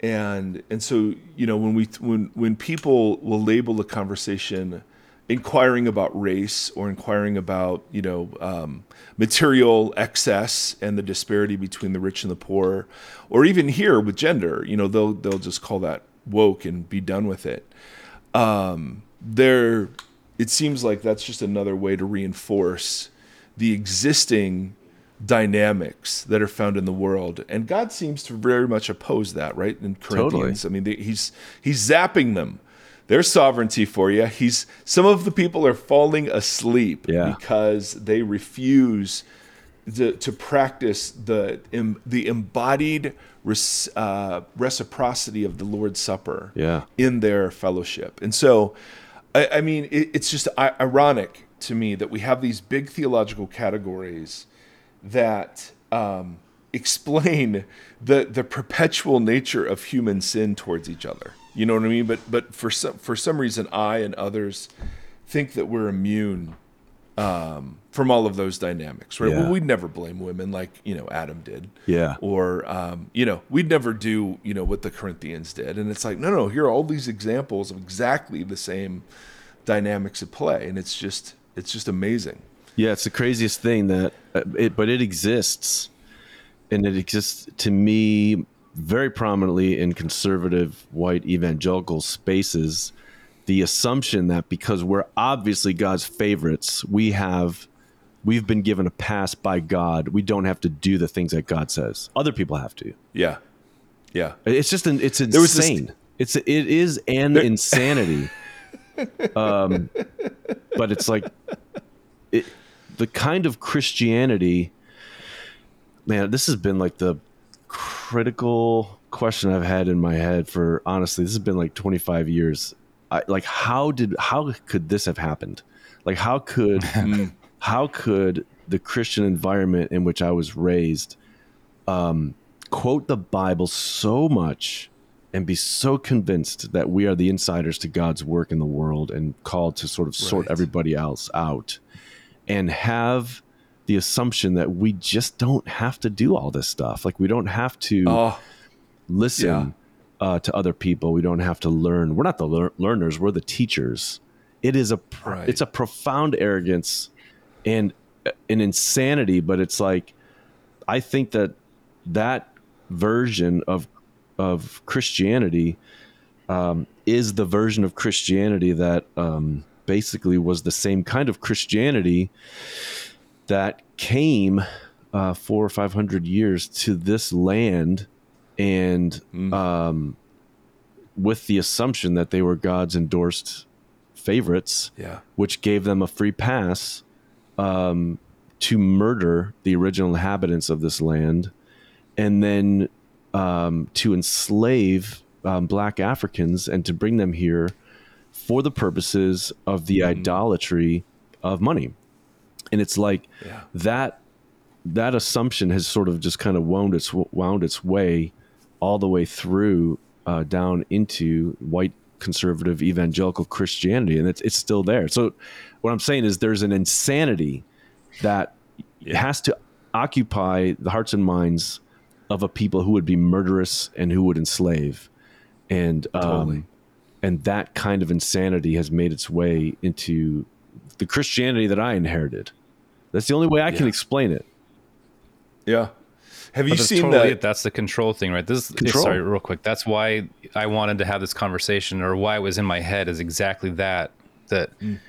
And and so you know when we when when people will label a conversation inquiring about race or inquiring about you know um, material excess and the disparity between the rich and the poor, or even here with gender, you know they'll they'll just call that woke and be done with it. Um, there, it seems like that's just another way to reinforce the existing dynamics that are found in the world, and God seems to very much oppose that, right? In Corinthians, I mean, they, he's he's zapping them. There's sovereignty for you. He's some of the people are falling asleep Yeah. because they refuse to, to practice the em, the embodied res, uh, reciprocity of the Lord's Supper Yeah. in their fellowship. And so, I, I mean, it, it's just ironic to me that we have these big theological categories that um, [laughs] explain the the perpetual nature of human sin towards each other. You know what I mean? But but for some for some reason, I and others think that we're immune um, from all of those dynamics, right? Yeah. Well, we'd never blame women like you know Adam did, Yeah. or um, you know we'd never do you know what the Corinthians did, and it's like no, no, here are all these examples of exactly the same dynamics at play, and it's just it's just amazing. Yeah, it's the craziest thing that, uh, it, but it exists, and it exists to me very prominently in conservative white evangelical spaces. The assumption that because we're obviously God's favorites, we have, we've been given a pass by God. We don't have to do the things that God says. Other people have to. Yeah, yeah, It's just an, it's was this- insane. it's it is an There- insanity. [laughs] um, but it's like it, the kind of Christianity. Man, this has been like the critical question I've had in my head for honestly. This has been like 25 years. I, like, how did how could this have happened? Like, how could [laughs] how could the Christian environment in which I was raised um, quote the Bible so much and be so convinced that we are the insiders to God's work in the world and called to sort of sort Right. everybody else out and have the assumption that we just don't have to do all this stuff. Like we don't have to oh, listen uh, to other people. We don't have to learn. We're not the lear- learners. We're the teachers. It is a Right. it's a profound arrogance and uh, an insanity. But it's like I think that that version of of Christianity um, is the version of Christianity that um, basically was the same kind of Christianity that came uh, four or five hundred years to this land, and um, with the assumption that they were God's endorsed favorites, yeah, which gave them a free pass um, to murder the original inhabitants of this land, and then um, to enslave um, black Africans and to bring them here for the purposes of the idolatry of money. And it's like yeah, that that assumption has sort of just kind of wound its wound its way all the way through uh, down into white conservative evangelical Christianity, and it's it's still there. So what I'm saying is there's an insanity that has to occupy the hearts and minds of a people who would be murderous and who would enslave, and um, Totally. and that kind of insanity has made its way into the Christianity that I inherited. That's the only way I can explain it. yeah. Have you that's seen totally that? it. That's the control thing, right? This is eh, Control. sorry, real quick. That's why I wanted to have this conversation, or why it was in my head, is exactly that. That mm.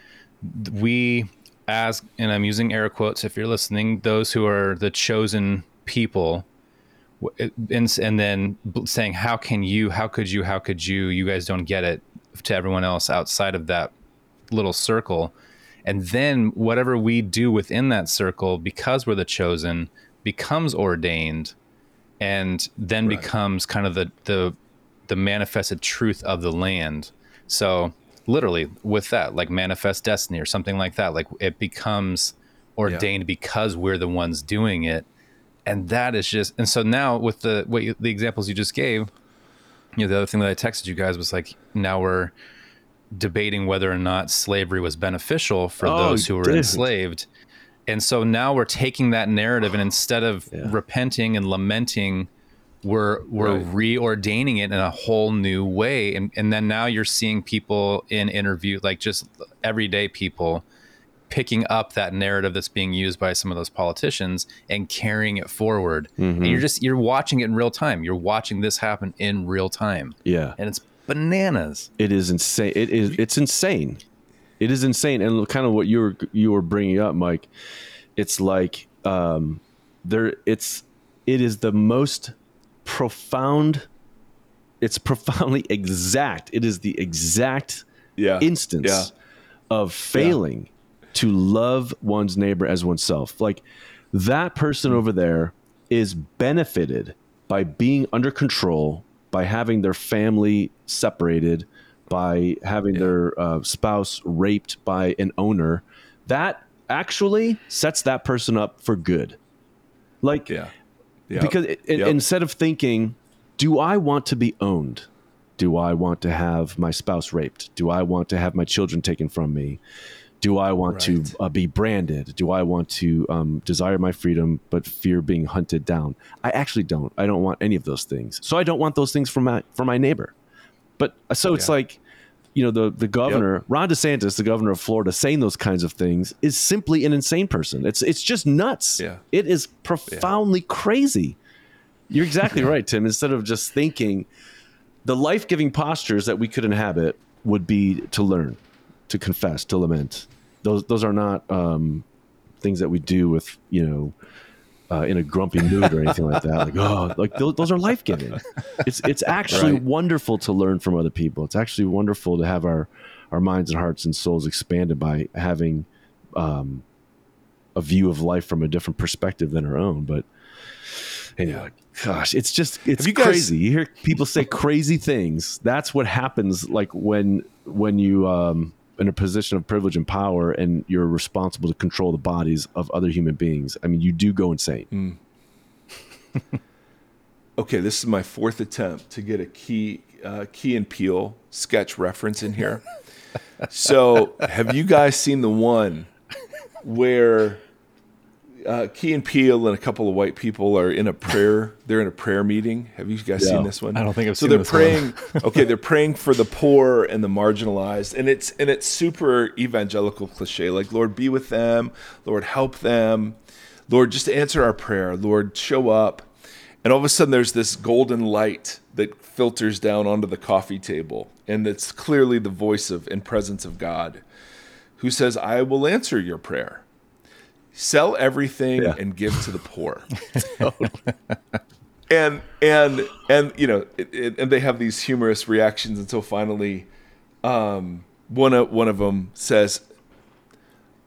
we, as and I'm using air quotes if you're listening, those who are the chosen people, eh, and and then saying, "How can you? How could you? How could you? You guys don't get it." To everyone else outside of that little circle, and then whatever we do within that circle, because we're the chosen, becomes ordained and then Right. becomes kind of the the the manifested truth of the land. So literally with that, like manifest destiny or something like that, like it becomes ordained because we're the ones doing it. And that is just and so now with the what you, the examples you just gave, you know, the other thing that I texted you guys was like now we're debating whether or not slavery was beneficial for Oh, those who were dude. enslaved. And so now we're taking that narrative and instead of Yeah. repenting and lamenting, we're we're Right. reordaining it in a whole new way. And and then now you're seeing people in interview like just everyday people picking up that narrative that's being used by some of those politicians and carrying it forward. And mm-hmm. you're just you're watching it in real time. You're watching this happen in real time. Yeah. And it's bananas. It is insane. It is. It's insane. It is insane. And kind of what you were you were bringing up, Mike. It's like um, there. It's it is the most profound. It's profoundly exact. It is the exact Yeah. instance Yeah. of failing to love one's neighbor as oneself. Like that person over there is benefited by being under control, by having their family separated, by having their uh, spouse raped by an owner. That actually sets that person up for good. Like, Yeah. Yeah. because it, it- Yep. instead of thinking, do I want to be owned? Do I want to have my spouse raped? Do I want to have my children taken from me? Do I want Right. to uh, be branded? Do I want to um, desire my freedom but fear being hunted down? I actually don't. I don't want any of those things. So I don't want those things for my for my neighbor. But uh, so it's Yeah. like, you know, the the governor Ron DeSantis, the governor of Florida, saying those kinds of things is simply an insane person. It's it's just nuts. Yeah. It is profoundly crazy. You're exactly [laughs] right, Tim. Instead of just thinking, the life giving postures that we could inhabit would be to learn, to confess, to lament. Those those are not um, things that we do with you know. Uh, in a grumpy mood or anything like that, like oh, like those, those are life giving. It's it's actually Right. wonderful to learn from other people. It's actually wonderful to have our our minds and hearts and souls expanded by having um, a view of life from a different perspective than our own. But anyway, gosh, it's just it's you guys- crazy. You hear people say crazy things. That's what happens. Like when when you um, in a position of privilege and power, and you're responsible to control the bodies of other human beings. I mean, you do go insane. [laughs] Okay, this is my fourth attempt to get a key uh, Key and Peele sketch reference in here. [laughs] so, have you guys seen the one where uh, Key and Peele and a couple of white people are in a prayer? [laughs] They're in a prayer meeting. Have you guys Yeah. seen this one? I don't think I've so seen they're this one. praying. [laughs] okay, they're praying for the poor and the marginalized, and it's and it's super evangelical cliche. Like, Lord, be with them. Lord, help them. Lord, just answer our prayer. Lord, show up. And all of a sudden, there's this golden light that filters down onto the coffee table, and it's clearly the voice of and presence of God, who says, "I will answer your prayer. Sell everything Yeah. and give to the poor." [laughs] and and and you know, it, it, and they have these humorous reactions until finally, um, one of one of them says,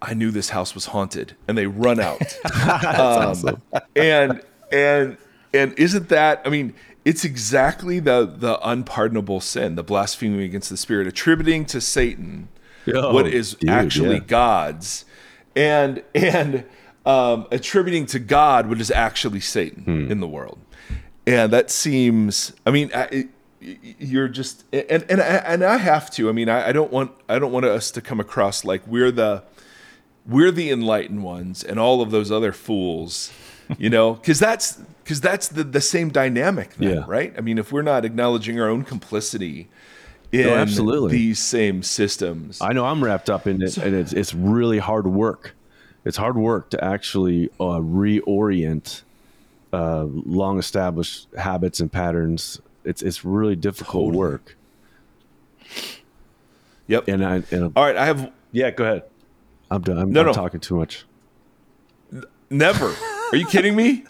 "I knew this house was haunted," and they run out. [laughs] um, and and and isn't that? I mean, it's exactly the the unpardonable sin, the blasphemy against the Spirit, attributing to Satan Oh, what is dude, actually yeah. God's, and and um, attributing to God what is actually Satan Hmm. in the world, and that seems. I mean, I, you're just and and I- and I have to. I mean, I, I don't want I don't want us to come across like we're the we're the enlightened ones and all of those other fools, you know, [laughs] because that's because that's the the same dynamic, then, Yeah. right? I mean, if we're not acknowledging our own complicity in absolutely. these same systems, I know I'm wrapped up in it, and it's it's really hard work. It's hard work to actually uh, reorient uh, long established habits and patterns. It's it's really difficult Totally. work. yep. And I and all right, I have yeah, go ahead. I'm done. I'm, No, I'm no. talking too much. Never. Are you kidding me?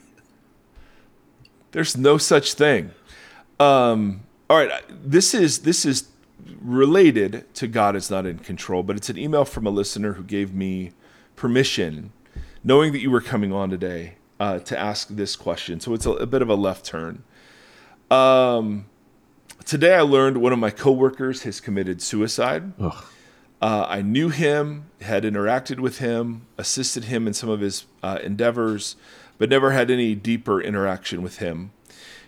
There's no such thing. Um, all right, this is this is related to God is not in control, but it's an email from a listener who gave me permission, knowing that you were coming on today, uh, to ask this question. So it's a, a bit of a left turn. Um, today I learned one of my coworkers has committed suicide. Uh, I knew him, had interacted with him, assisted him in some of his uh, endeavors, but never had any deeper interaction with him.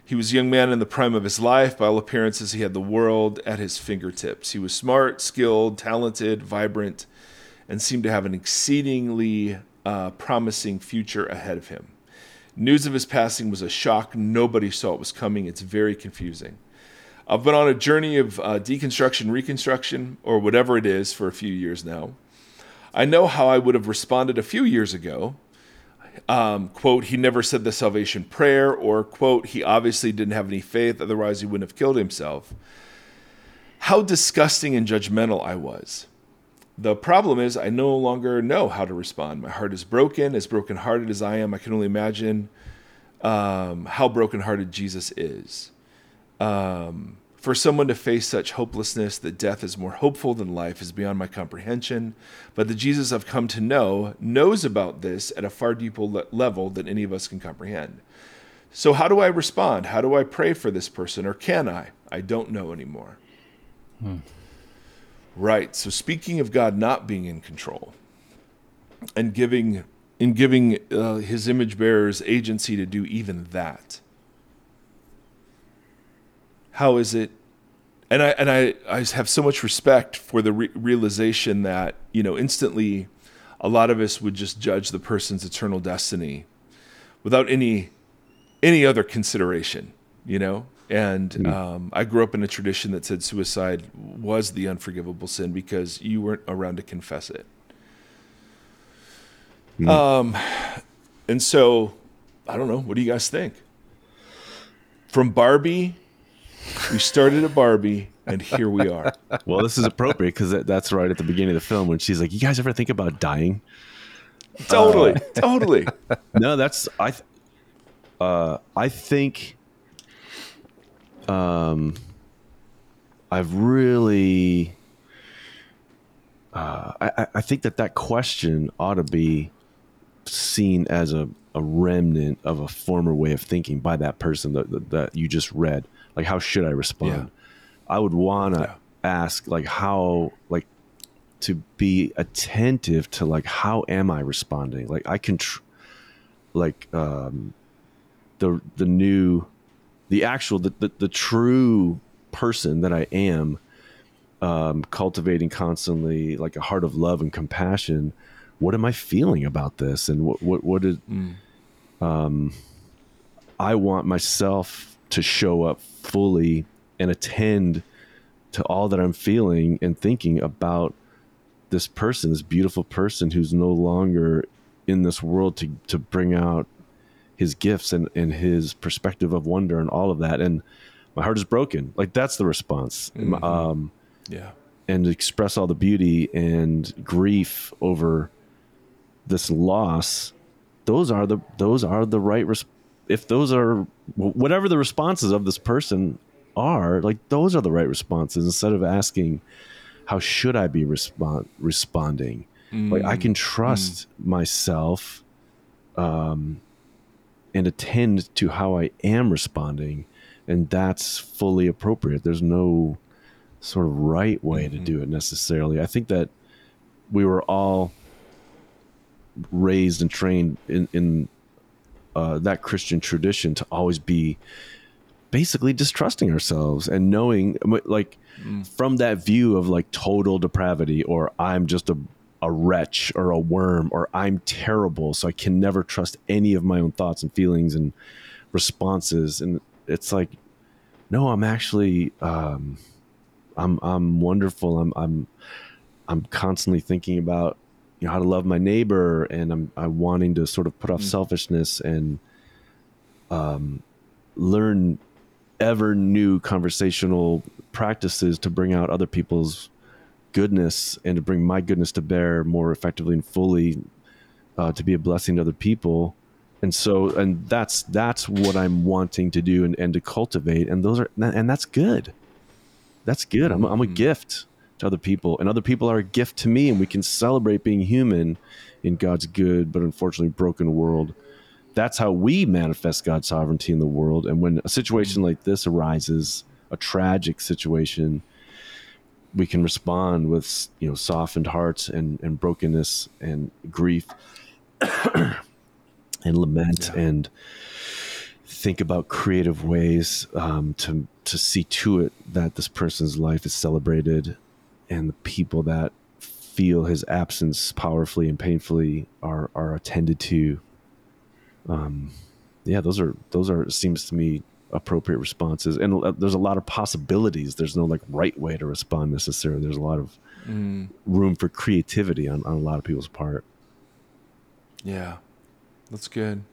He was a young man in the prime of his life. By all appearances, he had the world at his fingertips. He was smart, skilled, talented, vibrant, and seemed to have an exceedingly uh, promising future ahead of him. News of his passing was a shock. Nobody saw it was coming. It's very confusing. I've been on a journey of uh, deconstruction, reconstruction, or whatever it is for a few years now. I know how I would have responded a few years ago. Um, quote, he never said the salvation prayer, or quote, he obviously didn't have any faith, otherwise he wouldn't have killed himself. How disgusting and judgmental I was. The problem is, I no longer know how to respond. My heart is broken, as brokenhearted as I am. I can only imagine um, how brokenhearted Jesus is um, for someone to face such hopelessness that death is more hopeful than life is beyond my comprehension. But the Jesus I've come to know knows about this at a far deeper level than any of us can comprehend. So, how do I respond? How do I pray for this person? Or can I? I don't know anymore. Right. So, speaking of God not being in control and giving, in giving uh, his image bearers agency to do even that, how is it and I and I, I have so much respect for the re- realization that you know instantly, a lot of us would just judge the person's eternal destiny without any any other consideration, you know. And um, I grew up in a tradition that said suicide was the unforgivable sin because you weren't around to confess it. Um, and so I don't know. What do you guys think? From Barbie, we started at Barbie, and here we are. Well, this is appropriate because that's right at the beginning of the film when she's like, "You guys ever think about dying?" Totally, totally. [laughs] no, that's I. th- Uh, I think. Um, I've really. Uh, I, I- I think that that question ought to be seen as a, a remnant of a former way of thinking by that person that, that, that you just read. Like, how should I respond? I would want to Yeah. ask, like, how, like, to be attentive to, like, how am I responding? Like, I can, tr- like, um, the the new, the actual, the the, the true person that I am, um, cultivating constantly, like a heart of love and compassion. What am I feeling about this? And what what what is um, I want myself to show up fully and attend to all that I'm feeling and thinking about this person, this beautiful person who's no longer in this world to to bring out his gifts and, and his perspective of wonder and all of that. And my heart is broken. Like that's the response. Um, Yeah, and express all the beauty and grief over this loss those are the those are the right res- if those are whatever the responses of this person are like those are the right responses. Instead of asking how should i be respond responding? Like i can mm. trust mm. myself um and attend to how i am responding and that's fully appropriate. There's no sort of right way to mm-hmm. do it necessarily. I think that we were all raised and trained in in uh, that Christian tradition to always be basically distrusting ourselves and knowing like from that view of like total depravity or I'm just a a wretch or a worm or I'm terrible so I can never trust any of my own thoughts and feelings and responses and it's like no I'm actually um I'm I'm wonderful. I'm I'm I'm constantly thinking about you know how to love my neighbor, and I'm I'm wanting to sort of put off selfishness and um, learn ever new conversational practices to bring out other people's goodness and to bring my goodness to bear more effectively and fully uh, to be a blessing to other people. And so and that's that's what i'm wanting to do and, and to cultivate. And those are and that's good. That's good. I'm, I'm a gift to other people, and other people are a gift to me, and we can celebrate being human in God's good, but unfortunately broken world. That's how we manifest God's sovereignty in the world. And when a situation like this arises, a tragic situation, we can respond with you know softened hearts and, and brokenness and grief [clears throat] and lament and think about creative ways um, to to see to it that this person's life is celebrated and the people that feel his absence powerfully and painfully are are attended to. Um yeah those are those are seems to me appropriate responses. And uh, there's a lot of possibilities. There's no like right way to respond necessarily. There's a lot of room for creativity on, on a lot of people's part. Yeah, that's good.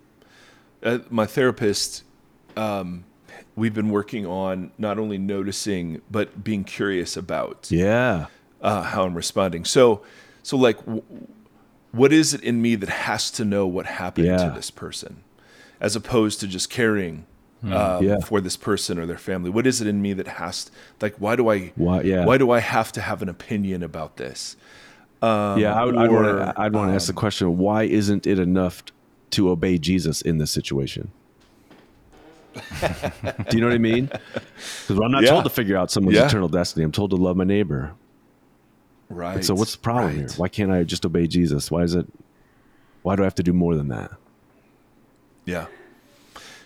Uh, my therapist, um, we've been working on not only noticing but being curious about yeah uh, how I'm responding. So, so like, w- what is it in me that has to know what happened Yeah. to this person, as opposed to just caring um, Yeah. for this person or their family? What is it in me that has, to, like, why do I, Why- yeah. why do I have to have an opinion about this? Um, yeah i would or, I'd want to ask the question why isn't it enough to obey jesus in this situation do you know what i mean because i'm not Yeah. told to figure out someone's Yeah. eternal destiny i'm told to love my neighbor right. so what's the problem here why can't i just obey jesus why is it why do i have to do more than that Yeah.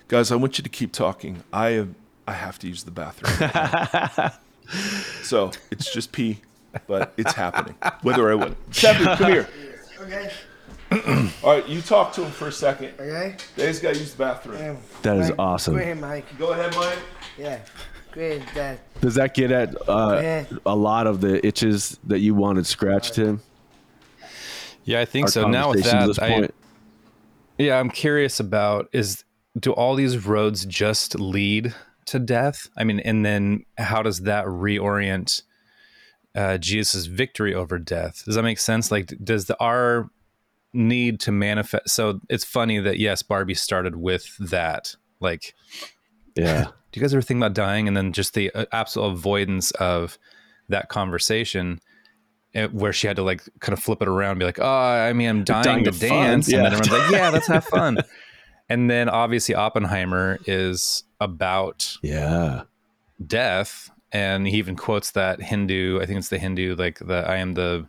Guys, I want you to keep talking. I have I have to use the bathroom. So it's just pee, but it's happening. Whether I win. Seven, come here. Okay. [clears throat] All right, you talk to him for a second. Okay. Dave's got to use the bathroom. That is Go awesome. ahead, Mike. Go ahead, Mike. Yeah. Go ahead, Dad. Does that get at uh, a lot of the itches that you wanted scratched, Tim? Yeah, I think Our so. Now with that, I, yeah, I'm curious about is do all these roads just lead to death? I mean, and then how does that reorient uh, Jesus' victory over death? Does that make sense? Like, does the our need to manifest? So it's funny that yes, Barbie started with that. Like, yeah, [laughs] do you guys ever think about dying and then just the uh, absolute avoidance of that conversation eh, where she had to like kind of flip it around and be like oh i mean i'm dying, Dying to fun, dance yeah. and then everyone's like yeah let's have fun [laughs] and then obviously oppenheimer is about yeah, death and he even quotes that hindu i think it's the hindu like the i am the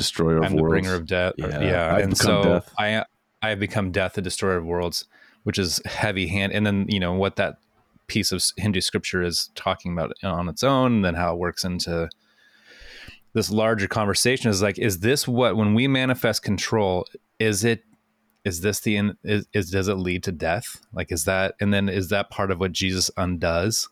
destroyer of i'm the worlds. bringer of death or- Yeah, and so death. i i have become death the destroyer of worlds which is heavy hand and then you know what that piece of hindu scripture is talking about on its own and then how it works into this larger conversation is like is this what when we manifest control is it is this the is, is does it lead to death like is that and then is that part of what jesus undoes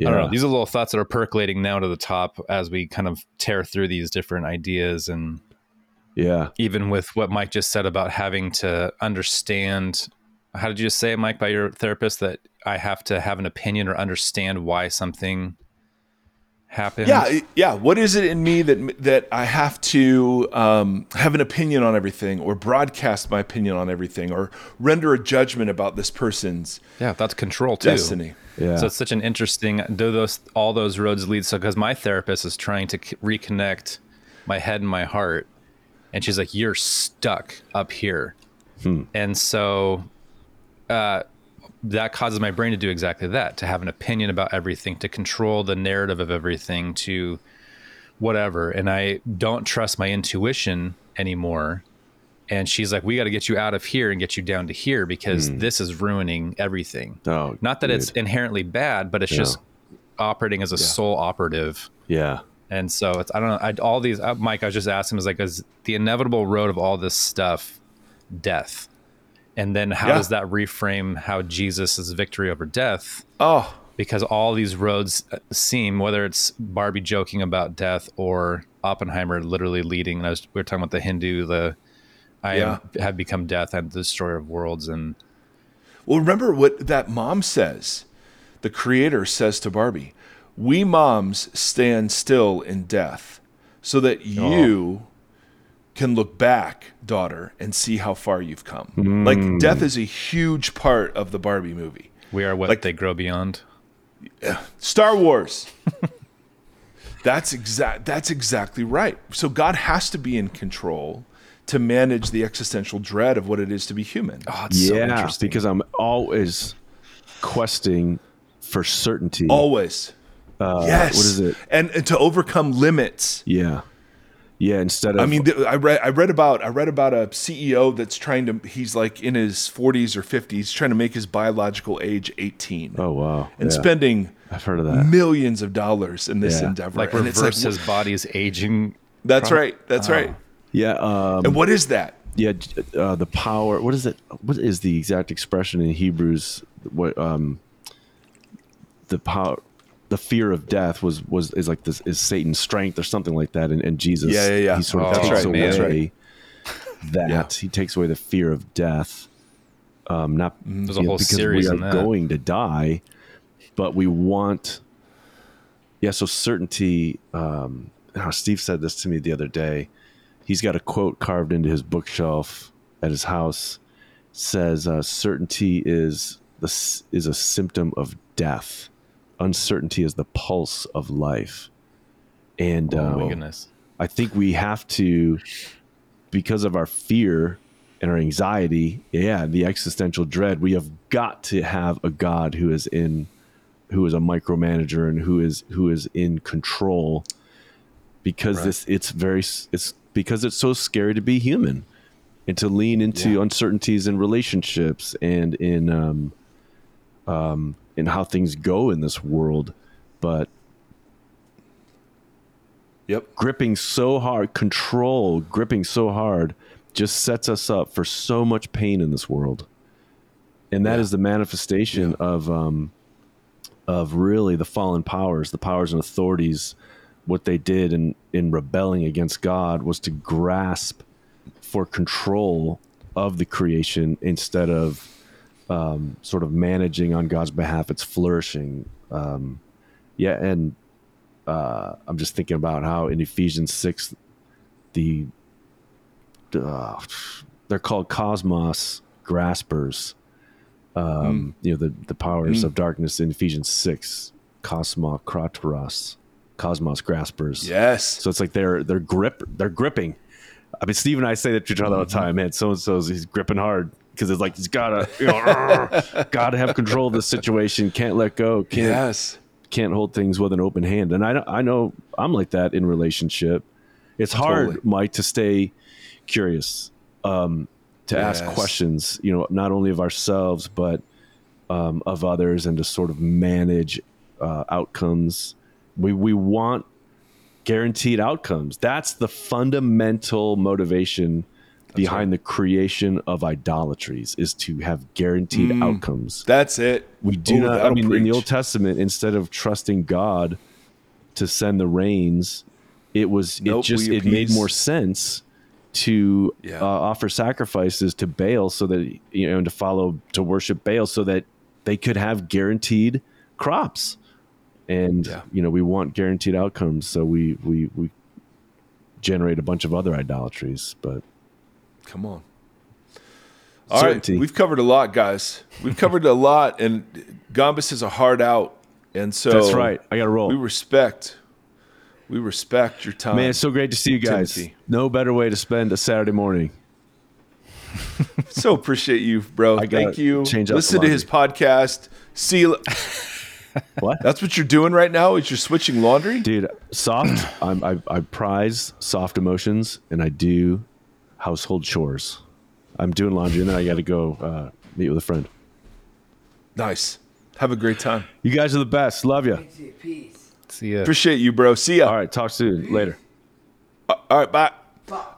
yeah. I don't know. These are little thoughts that are percolating now to the top as we kind of tear through these different ideas and yeah. even with what Mike just said about having to understand how did you just say it, Mike, by your therapist that I have to have an opinion or understand why something happened? Yeah, yeah. What is it in me that that I have to um, have an opinion on everything, or broadcast my opinion on everything, or render a judgment about this person's Yeah, that's control too. destiny? Yeah. So it's such an interesting. Do those all those roads lead? So because my therapist is trying to reconnect my head and my heart, and she's like, "You're stuck up here," and so uh, that causes my brain to do exactly that: to have an opinion about everything, to control the narrative of everything, to whatever. And I don't trust my intuition anymore. And she's like, "We got to get you out of here and get you down to here because this is ruining everything." Oh, Not that it's inherently bad, but it's Yeah. just operating as a sole operative. yeah. And so it's I don't know. I, all these, uh, Mike, I was just asking, is like, is the inevitable road of all this stuff death? And then how Yeah. does that reframe how Jesus' is victory over death? Oh, Because all these roads uh, seem, whether it's Barbie joking about death or Oppenheimer literally leading, and I was, we were talking about the Hindu, the I Yeah. am, have become death and the destroyer of worlds, and well, remember what that mom says. The creator says to Barbie, "We moms stand still in death, so that you." Can look back, daughter, and see how far you've come. Like death is a huge part of the Barbie movie. we are what Like- they grow beyond. Star Wars. [laughs] that's exact that's exactly right. So God has to be in control to manage the existential dread of what it is to be human. Oh, it's so yeah, interesting. because I'm always questing for certainty. Always. Uh, yes. what is it? And, and to overcome limits. Yeah, yeah. Instead of I mean, th- I read I read about I read about a CEO that's trying to he's like in his 40s or 50s trying to make his biological age 18 oh wow, and yeah. spending I've heard of that. millions of dollars in this Yeah. endeavor. like And it's reverse like, his body's aging. That's pro- right. That's right. Yeah, um, And what is that? yeah. Uh, the power. What is it? What is the exact expression in Hebrews? What um, the power, the fear of death was was is like this is Satan's strength or something like that. And, and Jesus, Yeah, yeah, yeah. He sort of Oh, takes that's away [laughs] right, that. Yeah. He takes away the fear of death. Um, not There's a know, whole because series we are going to die, but we want. Yeah, so certainty. Um, oh, Steve said this to me the other day. He's got a quote carved into his bookshelf at his house. Says uh, certainty is the is a symptom of death. Uncertainty is the pulse of life. And Oh my uh, goodness. I think we have to, because of our fear and our anxiety, yeah, the existential dread, we have got to have a God who is in, who is a micromanager and who is who is in control, because Right. this it's very it's because it's so scary to be human, and to lean into Yeah. uncertainties in relationships and in um, um, in how things go in this world, but Yep. gripping so hard, control, gripping so hard, just sets us up for so much pain in this world. And that is Yeah. the manifestation of um, of really the fallen powers, the powers and authorities. What they did in in rebelling against God was to grasp for control of the creation instead of um, sort of managing on God's behalf its flourishing. Um, yeah, and uh, I'm just thinking about how in Ephesians six, the uh, they're called cosmos graspers. Um, You know the the powers of darkness in Ephesians six, cosmos cosmokratoros, cosmos graspers. Yes. So it's like they're they're grip they're gripping. I mean, Steve and I say that to each other all the time. Man, so and so's he's gripping hard because it's like he's gotta you know, [laughs] gotta have control of the situation. Can't let go. Can't Yes. can't hold things with an open hand. And I know, I know I'm like that in relationship. It's hard, Totally. Mike, to stay curious, um, to ask questions, you know, not only of ourselves, but um, of others and to sort of manage uh, outcomes. We, we want guaranteed outcomes. That's the fundamental motivation behind the creation of idolatries is to have guaranteed outcomes That's it. we do Ooh, not i mean in the old testament instead of trusting god to send the rains it was Nope, it just it made more sense to Yeah. uh, offer sacrifices to baal so that you know and to follow to worship baal so that they could have guaranteed crops and Yeah. you know we want guaranteed outcomes so we we we generate a bunch of other idolatries but Come on. All right, Certainty. we've covered a lot, guys. We've covered a lot, and Gombis is a hard out, and so that's right i gotta roll We respect, we respect your time. man it's so great to see you guys Timothy. no better way to spend a saturday morning [laughs] so appreciate you, bro. I Thank you. change up Listen to his podcast. See, you- [laughs] what that's what you're doing right now. Is you're switching laundry? dude soft I'm, I, I prize soft emotions and i do household chores i'm doing laundry and then i gotta go uh, meet with a friend Nice. Have a great time. you guys are the best love you Peace. See ya. Appreciate you, bro. See ya. all right talk soon later All right, bye.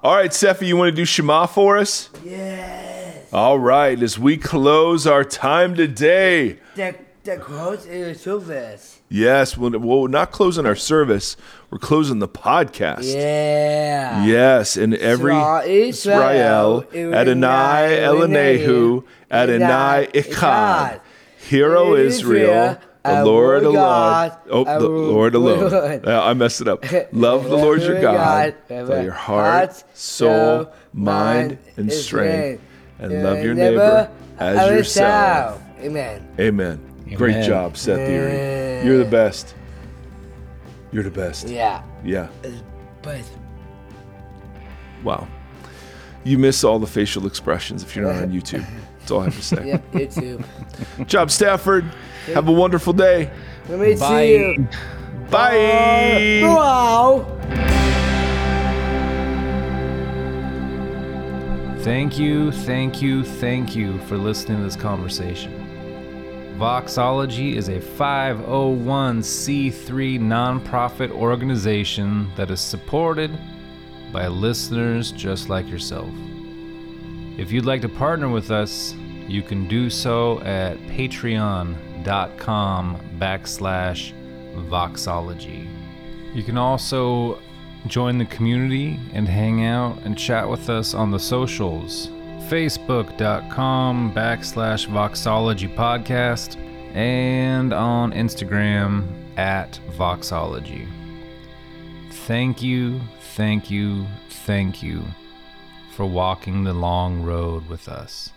All right, Sephi, you want to do Shema for us? Yes. All right, as we close our time today. The, the quote is service. Yes, well, we're not closing our service. We're closing the podcast. Yeah. Yes, and every Israel, Israel, Adonai Eloheinu, Adonai Echad. Hero Israel, the Lord alone. Oh, the Lord alone. Uh, I messed it up. [laughs] Love the Lord your God with your heart, soul, mind, and strength, and love your neighbor as yourself. Amen. Amen. Great job, Seth Erie. You're the best. You're the best. Yeah. Yeah. Uh, but Wow. You miss all the facial expressions if you're not on YouTube. That's all I have to say. [laughs] yep, you too. Job, Stafford. Have a wonderful day. Let me Bye. see you. Bye. Wow. Thank you, thank you, thank you for listening to this conversation. Voxology is a 501c3 nonprofit organization that is supported by listeners just like yourself. If you'd like to partner with us, you can do so at patreon.com backslash voxology. You can also join the community and hang out and chat with us on the socials facebook.com backslash voxology podcast and on instagram at voxology. Thank you thank you thank you for walking the long road with us